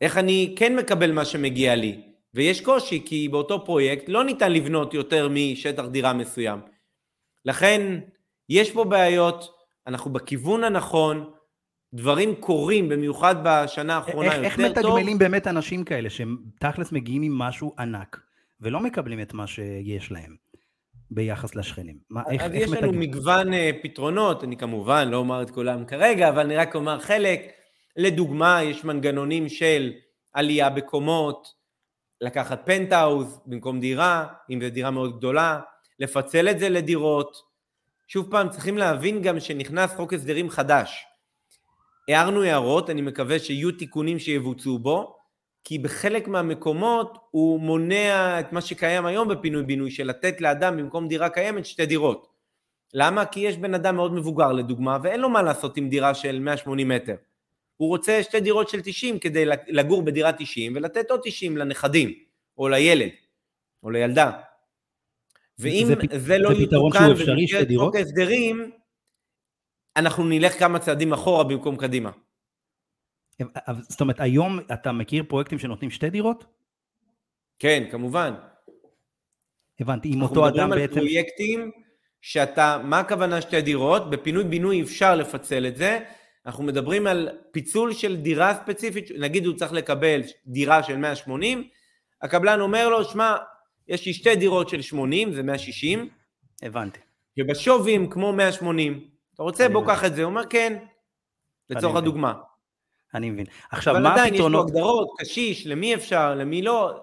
איך אני כן מקבל מה שמגיע לי? ויש קושי, כי באותו פרויקט לא ניתן לבנות יותר משטח דירה מסוים. לכן, יש פה בעיות, אנחנו בכיוון הנכון, דברים קורים, במיוחד בשנה האחרונה איך, יותר איך טוב. איך מתגמלים באמת אנשים כאלה, שהם תכלס מגיעים עם משהו ענק, ולא מקבלים את מה שיש להם ביחס לשכנים? מה, איך, אז איך יש מתגמלים? לנו מגוון uh, פתרונות, אני כמובן לא אומר את כולם כרגע, אבל אני רק אומר חלק. לדוגמה, יש מנגנונים של עלייה בקומות, לקחת פנטהאוז במקום דירה, אם זו דירה מאוד גדולה, לפצל את זה לדירות. שוב פעם, צריכים להבין גם שנכנס חוק הסדרים חדש. הערנו הערות, אני מקווה שיהיו תיקונים שיבוצעו בו, כי בחלק מהמקומות הוא מונע את מה שקיים היום בפינוי-בינוי, של לתת לאדם במקום דירה קיימת שתי דירות. למה? כי יש בן אדם מאוד מבוגר לדוגמה, ואין לו מה לעשות עם דירה של 180 מטר. הוא רוצה שתי דירות של 90 כדי לגור בדירה 90 ולתת עוד 90 לנכדים, או לילד, או לילדה. ואם זה, זה לא יתוקן במסגרת חוק ההסדרים, אנחנו נלך כמה צעדים אחורה במקום קדימה. זאת אומרת, היום אתה מכיר פרויקטים שנותנים שתי דירות? כן, כמובן. הבנתי, עם אותו אדם בעצם... אנחנו מדברים על פרויקטים שאתה, מה הכוונה שתי דירות? בפינוי-בינוי אפשר לפצל את זה, אנחנו מדברים על פיצול של דירה ספציפית, נגיד הוא צריך לקבל דירה של 180, הקבלן אומר לו, שמע, יש לי שתי דירות של 80, זה 160. הבנתי. ובשווי הם כמו 180. אתה רוצה, בוא קח את זה. הוא אומר, כן, לצורך הדוגמה. אני מבין. עכשיו, מה הפתרונות... אבל עדיין יש פה הגדרות, קשיש, למי אפשר, למי לא.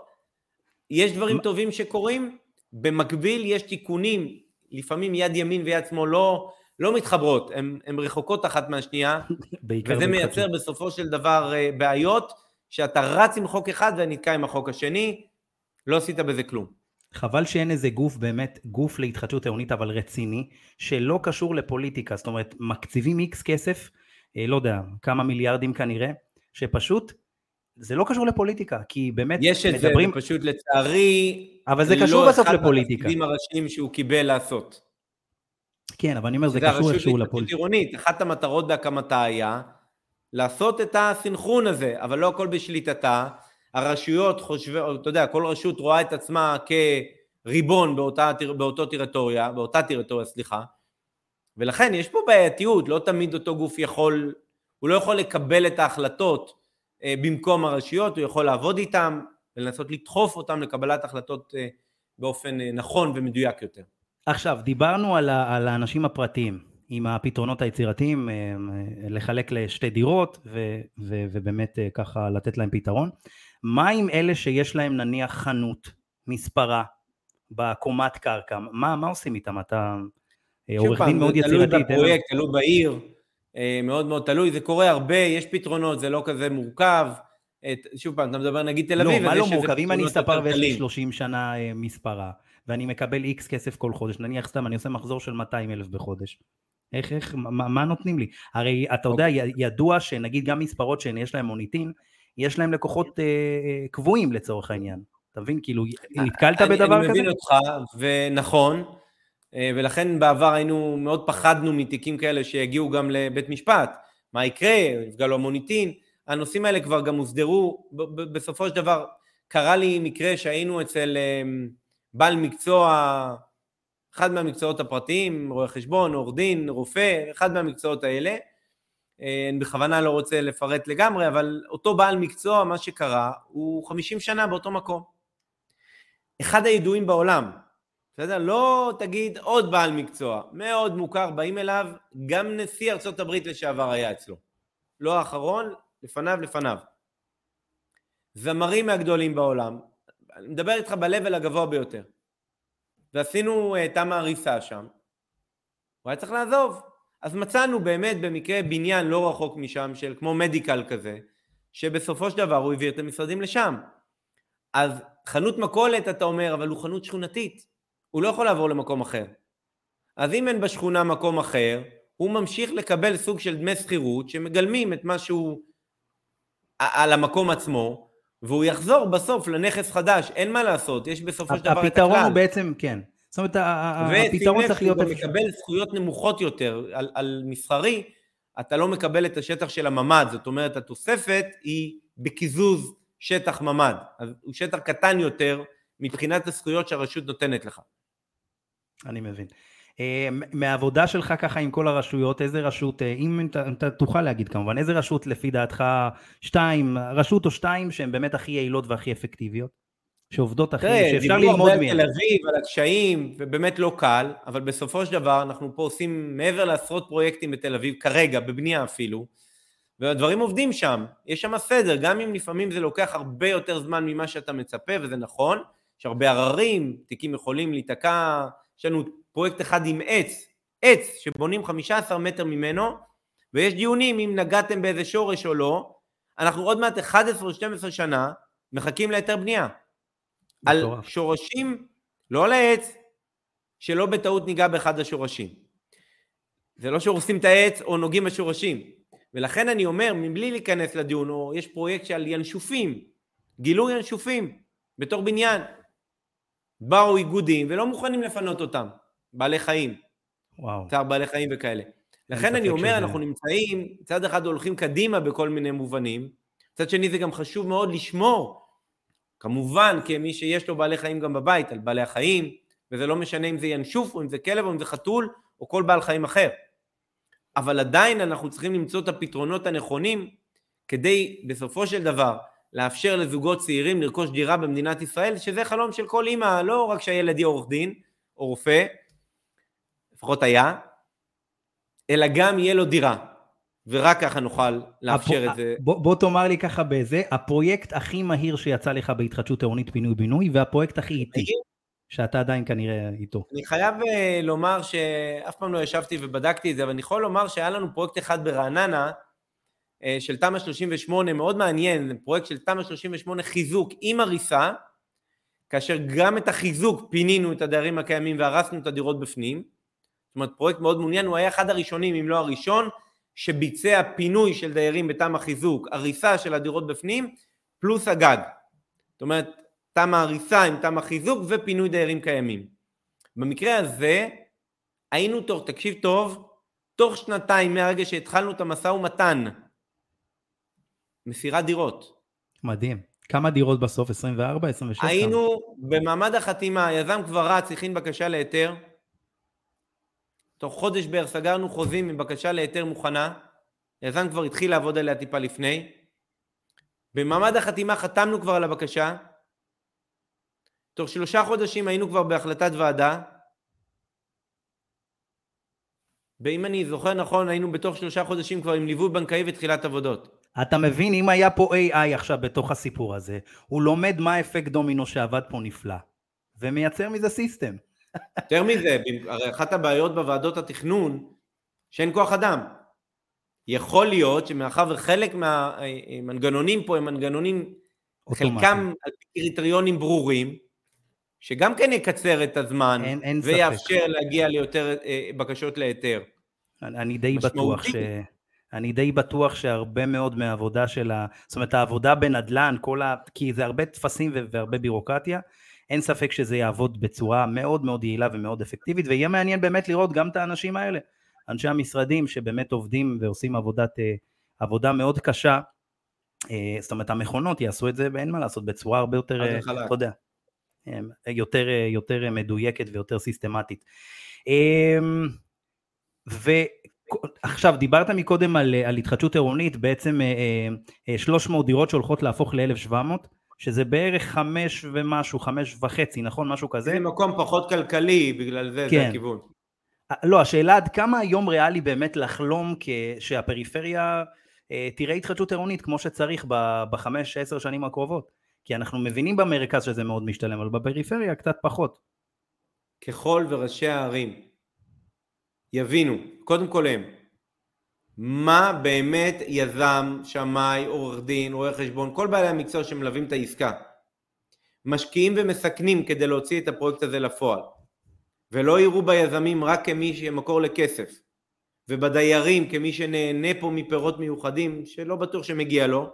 יש דברים טובים שקורים, במקביל יש תיקונים, לפעמים יד ימין ויד שמאל לא, לא מתחברות, הן רחוקות אחת מהשנייה, וזה מייצר בסופו של דבר אה, בעיות, שאתה רץ עם חוק אחד ונתקע עם החוק השני, לא עשית בזה כלום. חבל שאין איזה גוף באמת, גוף להתחדשות עירונית אבל רציני, שלא קשור לפוליטיקה, זאת אומרת מקציבים איקס כסף, אה, לא יודע, כמה מיליארדים כנראה, שפשוט זה לא קשור לפוליטיקה, כי באמת יש את מדברים... זה, פשוט לצערי, אבל זה קשור לא בסוף לפוליטיקה. זה אחד הראשיים שהוא קיבל לעשות. כן, אבל אני אומר, זה קשור איכשהו לפוליטיקה. עירונית, אחת המטרות בהקמתה היה לעשות את הסנכרון הזה, אבל לא הכל בשליטתה. הרשויות חושבות, אתה יודע, כל רשות רואה את עצמה כריבון באותה, באותו טריטוריה, באותה טריטוריה, סליחה, ולכן יש פה בעייתיות, לא תמיד אותו גוף יכול, הוא לא יכול לקבל את ההחלטות אה, במקום הרשויות, הוא יכול לעבוד איתם ולנסות לדחוף אותם לקבלת החלטות אה, באופן אה, נכון ומדויק יותר. עכשיו, דיברנו על, ה, על האנשים הפרטיים, עם הפתרונות היצירתיים, אה, אה, לחלק לשתי דירות ו, ו, ובאמת אה, ככה לתת להם פתרון. מה עם אלה שיש להם נניח חנות, מספרה, בקומת קרקע, מה, מה עושים איתם? אתה עורך דין מאוד יצירתי. תלוי בפרויקט, תלוי בעיר, מאוד מאוד תלוי, זה קורה הרבה, יש פתרונות, זה לא כזה מורכב. שוב פעם, אתה מדבר נגיד תל אביב, לא, מה לא מורכב? אם אני אספר ויש לי 30 שנה מספרה, ואני מקבל איקס כסף כל חודש, נניח סתם אני עושה מחזור של 200 אלף בחודש. איך, איך, מה, מה נותנים לי? הרי אתה יודע, okay. אוקיי. ידוע שנגיד גם מספרות שיש להם מוניטין, יש להם לקוחות אה, אה, קבועים לצורך העניין. אתה מבין? כאילו, נתקלת אני, בדבר אני כזה? אני מבין אותך, ונכון, אה, ולכן בעבר היינו, מאוד פחדנו מתיקים כאלה שיגיעו גם לבית משפט. מה יקרה? יפגע לו המוניטין. הנושאים האלה כבר גם הוסדרו, בסופו של דבר קרה לי מקרה שהיינו אצל... בעל מקצוע, אחד מהמקצועות הפרטיים, רואה חשבון, עורך דין, רופא, אחד מהמקצועות האלה. אה, אני בכוונה לא רוצה לפרט לגמרי, אבל אותו בעל מקצוע, מה שקרה, הוא 50 שנה באותו מקום. אחד הידועים בעולם, בסדר? לא תגיד עוד בעל מקצוע, מאוד מוכר, באים אליו, גם נשיא ארצות הברית לשעבר היה אצלו. לא האחרון, לפניו לפניו. זמרים מהגדולים בעולם, אני מדבר איתך ב-level הגבוה ביותר. ועשינו uh, תמה הריסה שם. הוא היה צריך לעזוב. אז מצאנו באמת במקרה בניין לא רחוק משם, של כמו מדיקל כזה, שבסופו של דבר הוא העביר את המשרדים לשם. אז חנות מכולת אתה אומר, אבל הוא חנות שכונתית. הוא לא יכול לעבור למקום אחר. אז אם אין בשכונה מקום אחר, הוא ממשיך לקבל סוג של דמי שכירות שמגלמים את מה שהוא על המקום עצמו, והוא יחזור בסוף לנכס חדש, אין מה לעשות, יש בסופו של דבר את הכלל. הפתרון הוא בעצם, כן. זאת אומרת, הפתרון צריך להיות... ואתה מקבל זכויות נמוכות יותר על, על מסחרי, אתה לא מקבל את השטח של הממ"ד, זאת אומרת, התוספת היא בקיזוז שטח ממ"ד, אז הוא שטח קטן יותר מבחינת הזכויות שהרשות נותנת לך. אני מבין. אה, מהעבודה שלך ככה עם כל הרשויות, איזה רשות, אה, אם אתה, אתה תוכל להגיד כמובן, איזה רשות לפי דעתך, שתיים, רשות או שתיים שהן באמת הכי יעילות והכי אפקטיביות? שעובדות הכי, שאפשר ללמוד מהן. דיברו הרבה על תל אביב, על הקשיים, ובאמת לא קל, אבל בסופו של דבר אנחנו פה עושים מעבר לעשרות פרויקטים בתל אביב, כרגע, בבנייה אפילו, והדברים עובדים שם, יש שם סדר, גם אם לפעמים זה לוקח הרבה יותר זמן ממה שאתה מצפה, וזה נכון, יש הרבה עררים, תיקים יכולים להיתקע, יש לנו פרויקט אחד עם עץ, עץ שבונים 15 מטר ממנו, ויש דיונים אם נגעתם באיזה שורש או לא, אנחנו עוד מעט 11 או 12 שנה מחכים להיתר בנייה. על שורשים, לא על העץ, שלא בטעות ניגע באחד השורשים. זה לא שהורסים את העץ או נוגעים בשורשים. ולכן אני אומר, מבלי להיכנס לדיון, או יש פרויקט של ינשופים, גילוי ינשופים בתור בניין. באו איגודים ולא מוכנים לפנות אותם, בעלי חיים. וואו. צער בעלי חיים וכאלה. לכן אני אומר, שזה... אנחנו נמצאים, צד אחד הולכים קדימה בכל מיני מובנים, צד שני זה גם חשוב מאוד לשמור כמובן כמי שיש לו בעלי חיים גם בבית, על בעלי החיים, וזה לא משנה אם זה ינשוף או אם זה כלב או אם זה חתול או כל בעל חיים אחר. אבל עדיין אנחנו צריכים למצוא את הפתרונות הנכונים כדי בסופו של דבר לאפשר לזוגות צעירים לרכוש דירה במדינת ישראל, שזה חלום של כל אימא, לא רק שהילד יהיה עורך דין או רופא, לפחות היה, אלא גם יהיה לו דירה. ורק ככה נוכל לאפשר הפ... את זה. בוא, בוא תאמר לי ככה בזה, הפרויקט הכי מהיר שיצא לך בהתחדשות עירונית פינוי-בינוי, והפרויקט הכי איטי, שאתה עדיין כנראה איתו. אני חייב אה, לומר שאף פעם לא ישבתי ובדקתי את זה, אבל אני יכול לומר שהיה לנו פרויקט אחד ברעננה, אה, של תמ"א 38, מאוד מעניין, פרויקט של תמ"א 38 חיזוק עם הריסה, כאשר גם את החיזוק פינינו את הדיירים הקיימים והרסנו את הדירות בפנים, זאת אומרת פרויקט מאוד מעוניין, הוא היה אחד הראשונים אם לא הראשון, שביצע פינוי של דיירים בתמ"א חיזוק, הריסה של הדירות בפנים, פלוס הגג. זאת אומרת, תמ"א הריסה עם תמ"א חיזוק ופינוי דיירים קיימים. במקרה הזה, היינו תוך, תקשיב טוב, תוך שנתיים מהרגע שהתחלנו את המשא ומתן, מסירת דירות. מדהים. כמה דירות בסוף? 24? 26? היינו כמה? במעמד החתימה, היזם כבר רץ, הכין בקשה להיתר, תוך חודש בערך סגרנו חוזים עם בקשה להיתר מוכנה, היזם כבר התחיל לעבוד עליה טיפה לפני, במעמד החתימה חתמנו כבר על הבקשה, תוך שלושה חודשים היינו כבר בהחלטת ועדה, ואם אני זוכר נכון היינו בתוך שלושה חודשים כבר עם ליווי בנקאי ותחילת עבודות. אתה מבין, אם היה פה AI עכשיו בתוך הסיפור הזה, הוא לומד מה האפקט דומינו שעבד פה נפלא, ומייצר מזה סיסטם. יותר מזה, הרי אחת הבעיות בוועדות התכנון, שאין כוח אדם. יכול להיות שמאחר וחלק מהמנגנונים פה הם מנגנונים, אוטומטי. חלקם על פי קריטריונים ברורים, שגם כן יקצר את הזמן, אין, אין ויאפשר ספק. להגיע ליותר אה, בקשות להיתר. אני, אני די בטוח ש... אני די בטוח שהרבה מאוד מהעבודה של ה... זאת אומרת העבודה בנדל"ן, כל ה... כי זה הרבה טפסים והרבה בירוקרטיה, אין ספק שזה יעבוד בצורה מאוד מאוד יעילה ומאוד אפקטיבית, ויהיה מעניין באמת לראות גם את האנשים האלה, אנשי המשרדים שבאמת עובדים ועושים עבודת, אה, עבודה מאוד קשה, אה, זאת אומרת המכונות יעשו את זה ואין מה לעשות, בצורה הרבה יותר, אה, אתה יודע, יותר, יותר מדויקת ויותר סיסטמטית. ועכשיו דיברת מקודם על, על התחדשות עירונית, בעצם 300 דירות שהולכות להפוך ל-1,700, שזה בערך חמש ומשהו, חמש וחצי, נכון? משהו כזה. זה מקום פחות כלכלי, בגלל זה, כן. זה הכיוון. אה, לא, השאלה עד כמה היום ריאלי באמת לחלום שהפריפריה אה, תראה התחדשות עירונית כמו שצריך בחמש, עשר שנים הקרובות. כי אנחנו מבינים במרכז שזה מאוד משתלם, אבל בפריפריה קצת פחות. ככל וראשי הערים יבינו, קודם כל הם, מה באמת יזם, שמאי, עורך דין, רואה חשבון, כל בעלי המקצוע שמלווים את העסקה. משקיעים ומסכנים כדי להוציא את הפרויקט הזה לפועל. ולא יראו ביזמים רק כמי שמקור לכסף. ובדיירים כמי שנהנה פה מפירות מיוחדים שלא בטוח שמגיע לו.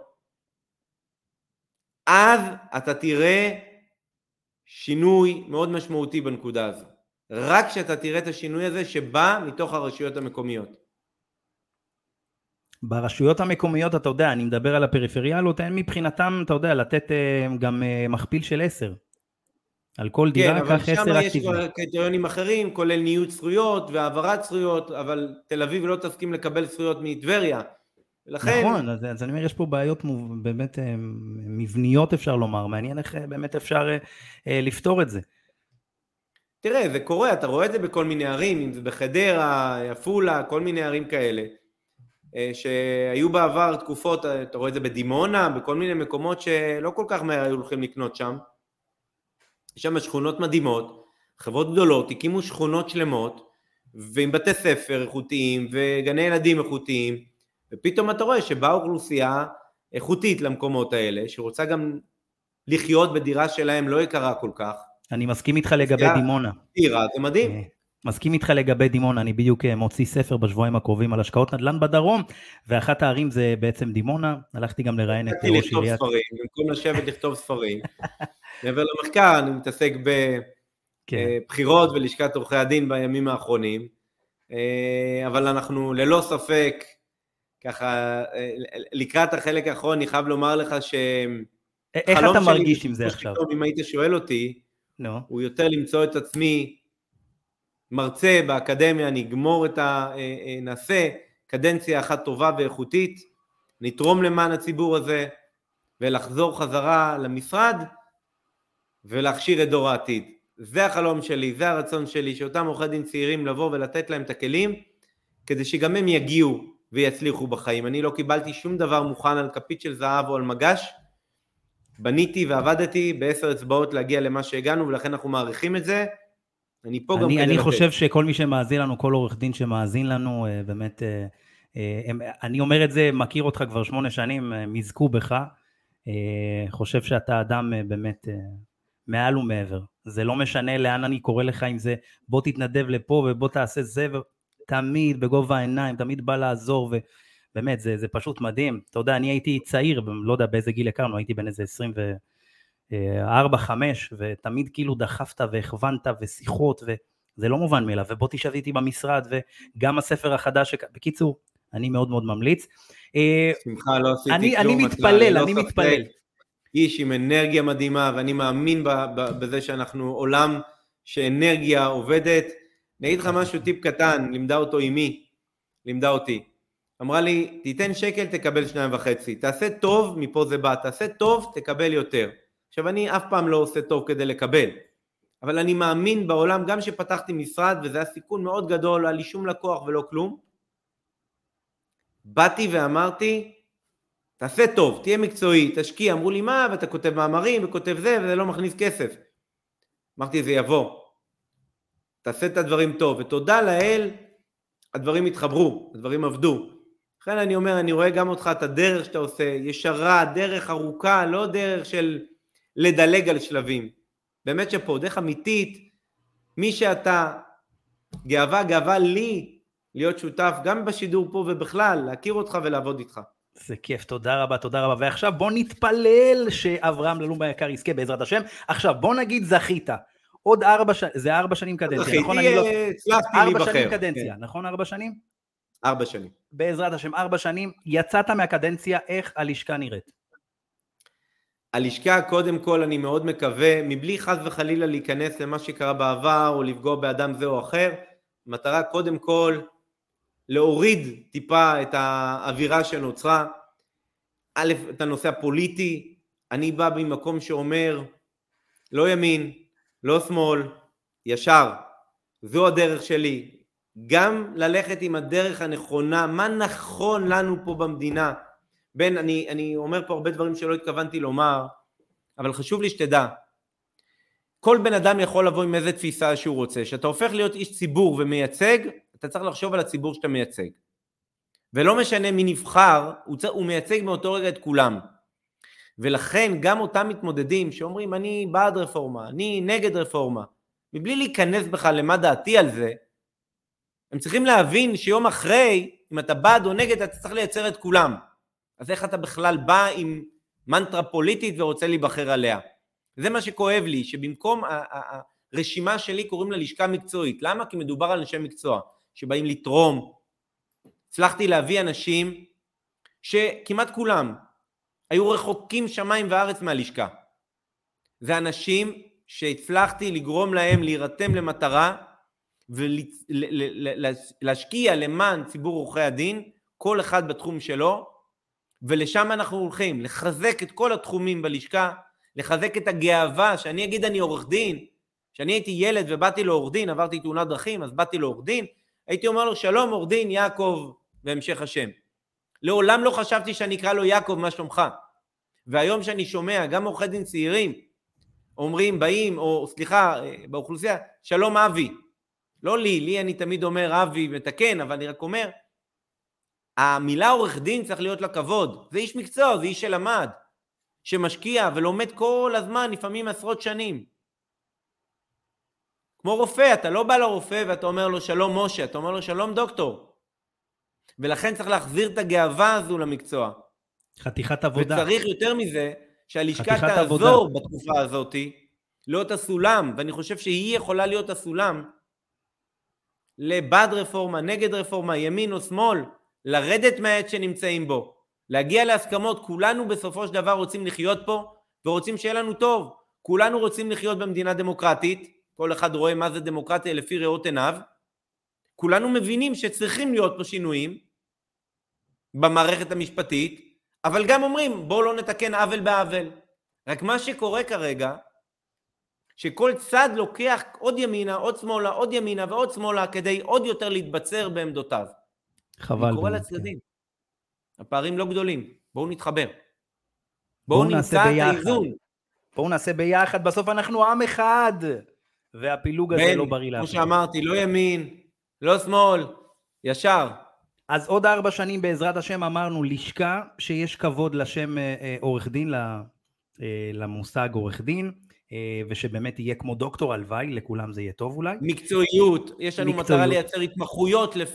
אז אתה תראה שינוי מאוד משמעותי בנקודה הזו. רק כשאתה תראה את השינוי הזה שבא מתוך הרשויות המקומיות ברשויות המקומיות, אתה יודע, אני מדבר על הפריפריאלות, אין מבחינתם, אתה יודע, לתת אה, גם אה, מכפיל של עשר. על כל כן, דירה אבל קח שם עשר יש אקטיביים. כבר קריטריונים אחרים, כולל ניוד זכויות והעברת זכויות, אבל תל אביב לא תסכים לקבל זכויות מטבריה. ולכן, נכון, אז, אז אני אומר, יש פה בעיות מוב- באמת אה, מבניות, אפשר לומר. מעניין איך באמת אפשר אה, לפתור את זה. תראה, זה קורה, אתה רואה את זה בכל מיני ערים, אם זה בחדרה, עפולה, כל מיני ערים כאלה, שהיו בעבר תקופות, אה, אתה רואה את זה בדימונה, בכל מיני מקומות שלא כל כך מהר היו הולכים לקנות שם. יש שם שכונות מדהימות, חברות גדולות, הקימו שכונות שלמות, ועם בתי ספר איכותיים, וגני ילדים איכותיים, ופתאום אתה רואה שבאה אוכלוסייה איכותית למקומות האלה, שרוצה גם לחיות בדירה שלהם לא יקרה כל כך, אני מסכים איתך לגבי. דימונה. דירה זה מדהים. אה, מסכים איתך לגבי דימונה, אני בדיוק אה, מוציא ספר בשבועיים הקרובים על השקעות נדל"ן בדרום, ואחת הערים זה בעצם דימונה, הלכתי גם לראיין את ראש לכתוב עיריית... ספרים, במקום לשבת לכתוב ספרים. מעבר למחקר, אני מתעסק כן. בבחירות ולשכת עורכי הדין בימים האחרונים, אה, אבל אנחנו ללא ספק, ככה, אה, לקראת החלק האחרון, אני חייב לומר לך ש... איך אתה מרגיש עם זה עכשיו? אם היית שואל אותי, הוא יותר למצוא את עצמי מרצה באקדמיה, אני אגמור את ה... נעשה קדנציה אחת טובה ואיכותית, נתרום למען הציבור הזה, ולחזור חזרה למשרד, ולהכשיר את דור העתיד. זה החלום שלי, זה הרצון שלי, שאותם עורכי דין צעירים לבוא ולתת להם את הכלים, כדי שגם הם יגיעו ויצליחו בחיים. אני לא קיבלתי שום דבר מוכן על כפית של זהב או על מגש, בניתי ועבדתי בעשר אצבעות להגיע למה שהגענו, ולכן אנחנו מעריכים את זה. אני פה גם אני, כדי אני לתת. חושב שכל מי שמאזין לנו, כל עורך דין שמאזין לנו, אה, באמת, אה, אה, הם, אני אומר את זה, מכיר אותך כבר שמונה שנים, הם יזכו בך. חושב שאתה אדם באמת מעל ומעבר. זה לא משנה לאן אני קורא לך עם זה, בוא תתנדב לפה ובוא תעשה זה, תמיד בגובה העיניים, תמיד בא לעזור, ובאמת, זה, זה פשוט מדהים. אתה יודע, אני הייתי צעיר, לא יודע באיזה גיל הכרנו, הייתי בן איזה 20 ו... ארבע, חמש, ותמיד כאילו דחפת והכוונת ושיחות, וזה לא מובן מאליו, ובוא תשב איתי במשרד, וגם הספר החדש, בקיצור, אני מאוד מאוד ממליץ. אה, שמחה, לא עשיתי אני, כלום. אני אתה מתפלל, אני ספק מתפלל. איש עם אנרגיה מדהימה, ואני מאמין ב- ב- בזה שאנחנו עולם שאנרגיה עובדת. אני אגיד לך משהו, טיפ קטן, לימדה אותו אמי, לימדה אותי. אמרה לי, תיתן שקל, תקבל שניים וחצי. תעשה טוב, מפה זה בא. תעשה טוב, תקבל יותר. עכשיו, אני אף פעם לא עושה טוב כדי לקבל. אבל אני מאמין בעולם, גם שפתחתי משרד, וזה היה סיכון מאוד גדול, לא היה לי שום לקוח ולא כלום, באתי ואמרתי, תעשה טוב, תהיה מקצועי, תשקיע, אמרו לי מה, ואתה כותב מאמרים וכותב זה, וזה לא מכניס כסף. אמרתי, זה יבוא. תעשה את הדברים טוב, ותודה לאל, הדברים התחברו, הדברים עבדו. לכן אני אומר, אני רואה גם אותך, את הדרך שאתה עושה, ישרה, דרך ארוכה, לא דרך של לדלג על שלבים. באמת שפה, דרך אמיתית, מי שאתה, גאווה, גאווה לי להיות שותף גם בשידור פה ובכלל, להכיר אותך ולעבוד איתך. זה כיף, תודה רבה, תודה רבה. ועכשיו בוא נתפלל שאברהם ללום היקר יזכה בעזרת השם. עכשיו בוא נגיד זכית. עוד ארבע שנים, זה ארבע שנים קדנציה, נכון? אני לא... הצלחתי ארבע להיבחר. שנים קדנציה, כן, נכון? ארבע שנים? ארבע שנים. בעזרת השם, ארבע שנים. יצאת מהקדנציה, איך הלשכה נראית? הלשכה, קודם כל, אני מאוד מקווה, מבלי חס וחלילה להיכנס למה שקרה בעבר או לפגוע באדם זה או אחר, מטרה קודם כל להוריד טיפה את האווירה שנוצרה. א', את הנושא הפוליטי, אני בא ממקום שאומר לא ימין, לא שמאל, ישר. זו הדרך שלי. גם ללכת עם הדרך הנכונה, מה נכון לנו פה במדינה. בן, אני, אני אומר פה הרבה דברים שלא התכוונתי לומר, אבל חשוב לי שתדע, כל בן אדם יכול לבוא עם איזה תפיסה שהוא רוצה. כשאתה הופך להיות איש ציבור ומייצג, אתה צריך לחשוב על הציבור שאתה מייצג. ולא משנה מי נבחר, הוא, צ... הוא מייצג מאותו רגע את כולם. ולכן גם אותם מתמודדים שאומרים אני בעד רפורמה, אני נגד רפורמה, מבלי להיכנס בכלל למה דעתי על זה, הם צריכים להבין שיום אחרי, אם אתה בעד או נגד, אתה צריך לייצר את כולם. אז איך אתה בכלל בא עם מנטרה פוליטית ורוצה להיבחר עליה? זה מה שכואב לי, שבמקום הרשימה שלי קוראים לה לשכה מקצועית. למה? כי מדובר על אנשי מקצוע שבאים לתרום. הצלחתי להביא אנשים שכמעט כולם היו רחוקים שמיים וארץ מהלשכה. זה אנשים שהצלחתי לגרום להם להירתם למטרה ולהשקיע למען ציבור עורכי הדין, כל אחד בתחום שלו, ולשם אנחנו הולכים, לחזק את כל התחומים בלשכה, לחזק את הגאווה, שאני אגיד אני עורך דין, כשאני הייתי ילד ובאתי לעורך דין, עברתי תאונת דרכים, אז באתי לעורך דין, הייתי אומר לו שלום עורך דין יעקב בהמשך השם. לעולם לא חשבתי שאני אקרא לו יעקב מה שלומך. והיום שאני שומע גם עורכי דין צעירים אומרים, באים, או סליחה, באוכלוסייה, שלום אבי. לא לי, לי אני תמיד אומר אבי מתקן, אבל אני רק אומר, המילה עורך דין צריך להיות לה כבוד. זה איש מקצוע, זה איש שלמד, שמשקיע ולומד כל הזמן, לפעמים עשרות שנים. כמו רופא, אתה לא בא לרופא ואתה אומר לו שלום משה, אתה אומר לו שלום דוקטור. ולכן צריך להחזיר את הגאווה הזו למקצוע. חתיכת עבודה. וצריך יותר מזה, שהלשכה תעזור עבודה. בתקופה הזאת להיות הסולם, ואני חושב שהיא יכולה להיות הסולם לבעד רפורמה, נגד רפורמה, ימין או שמאל, לרדת מהעת שנמצאים בו, להגיע להסכמות, כולנו בסופו של דבר רוצים לחיות פה ורוצים שיהיה לנו טוב, כולנו רוצים לחיות במדינה דמוקרטית, כל אחד רואה מה זה דמוקרטיה לפי ראות עיניו, כולנו מבינים שצריכים להיות פה שינויים במערכת המשפטית, אבל גם אומרים בואו לא נתקן עוול בעוול. רק מה שקורה כרגע, שכל צד לוקח עוד ימינה, עוד שמאלה, עוד ימינה ועוד שמאלה כדי עוד יותר להתבצר בעמדותיו. חבל. אני קורא לצדדים. כן. הפערים לא גדולים, בואו נתחבר. בואו בוא נמצא את האיזון. בואו נעשה ביחד, בסוף אנחנו עם אחד. והפילוג הזה לא בריא לאף כמו שאמרתי, לא ימין, לא שמאל, ישר. אז עוד ארבע שנים בעזרת השם אמרנו לשכה שיש כבוד לשם אה, אה, עורך דין, אה, למושג עורך דין, ושבאמת יהיה כמו דוקטור, הלוואי, לכולם זה יהיה טוב אולי. מקצועיות, יש לנו מקצועיות. מטרה לייצר התמחויות, לפ...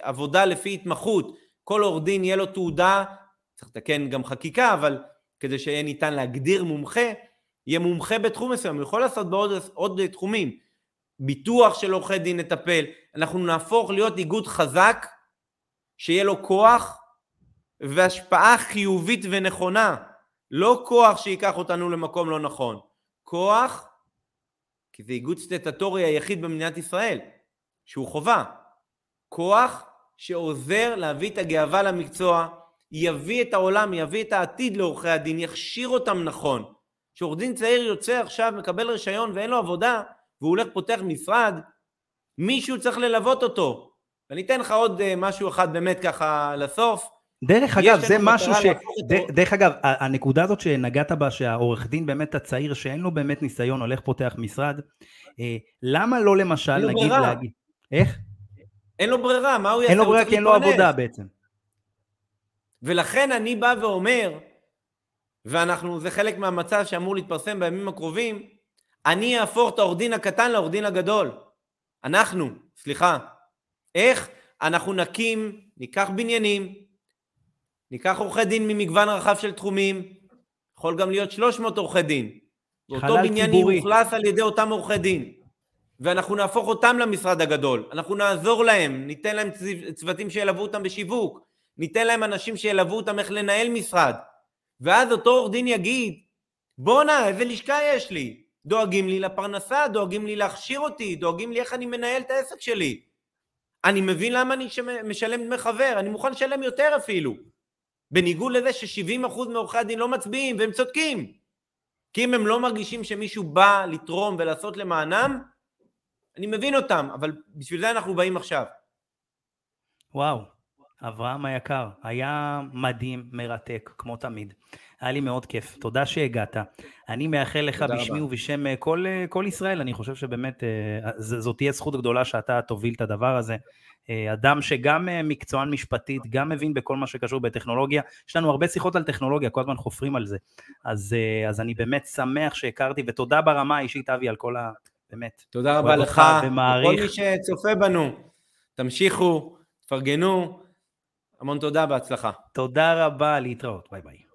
עבודה לפי התמחות, כל עורך דין יהיה לו תעודה, צריך לתקן גם חקיקה, אבל כדי שיהיה ניתן להגדיר מומחה, יהיה מומחה בתחום מסוים, הוא יכול לעשות בעוד עוד תחומים. ביטוח של עורכי דין נטפל, אנחנו נהפוך להיות איגוד חזק, שיהיה לו כוח והשפעה חיובית ונכונה, לא כוח שייקח אותנו למקום לא נכון, כוח, כי זה איגוד סטטטורי היחיד במדינת ישראל, שהוא חובה, כוח שעוזר להביא את הגאווה למקצוע, יביא את העולם, יביא את העתיד לעורכי הדין, יכשיר אותם נכון. שעורך דין צעיר יוצא עכשיו, מקבל רישיון ואין לו עבודה, והוא הולך פותח משרד, מישהו צריך ללוות אותו. ואני אתן לך עוד אה, משהו אחד באמת ככה לסוף. דרך אגב, זה משהו ש... ד... דרך אגב, הנקודה הזאת שנגעת בה, שהעורך דין באמת הצעיר, שאין לו באמת ניסיון, הולך פותח משרד, אה, למה לא למשל, נגיד ברירה. להגיד... איך? אין לו ברירה, מה הוא יעשה? אין לו ברירה כי אין לו עבודה בעצם. ולכן אני בא ואומר, ואנחנו, זה חלק מהמצב שאמור להתפרסם בימים הקרובים, אני אהפוך את העורך דין הקטן לעורך דין הגדול. אנחנו, סליחה. איך? אנחנו נקים, ניקח בניינים, ניקח עורכי דין ממגוון רחב של תחומים, יכול גם להיות 300 עורכי דין. ואותו בניין יאוכלס על ידי אותם עורכי דין. ואנחנו נהפוך אותם למשרד הגדול. אנחנו נעזור להם, ניתן להם צוותים שילוו אותם בשיווק, ניתן להם אנשים שילוו אותם איך לנהל משרד. ואז אותו עורך דין יגיד, בואנה, איזה לשכה יש לי? דואגים לי לפרנסה, דואגים לי להכשיר אותי, דואגים לי איך אני מנהל את העסק שלי. אני מבין למה אני משלם דמי חבר, אני מוכן לשלם יותר אפילו. בניגוד לזה ש-70% מעורכי הדין לא מצביעים, והם צודקים. כי אם הם לא מרגישים שמישהו בא לתרום ולעשות למענם, אני מבין אותם, אבל בשביל זה אנחנו באים עכשיו. וואו, אברהם היקר, היה מדהים, מרתק, כמו תמיד. היה לי מאוד כיף, תודה שהגעת. אני מאחל לך בשמי רבה. ובשם אה, כל, אה, כל ישראל, אני חושב שבאמת אה, זאת תהיה זכות גדולה שאתה תוביל את הדבר הזה. אדם שגם מקצוען משפטית, גם מבין בכל מה שקשור בטכנולוגיה. יש לנו הרבה שיחות על טכנולוגיה, כל הזמן חופרים על זה. אז, אז אני באמת שמח שהכרתי, ותודה ברמה האישית, אבי, על כל ה... באמת. תודה רבה לך, וכל מי שצופה בנו. תמשיכו, תפרגנו. המון תודה, בהצלחה. תודה רבה, להתראות, ביי ביי.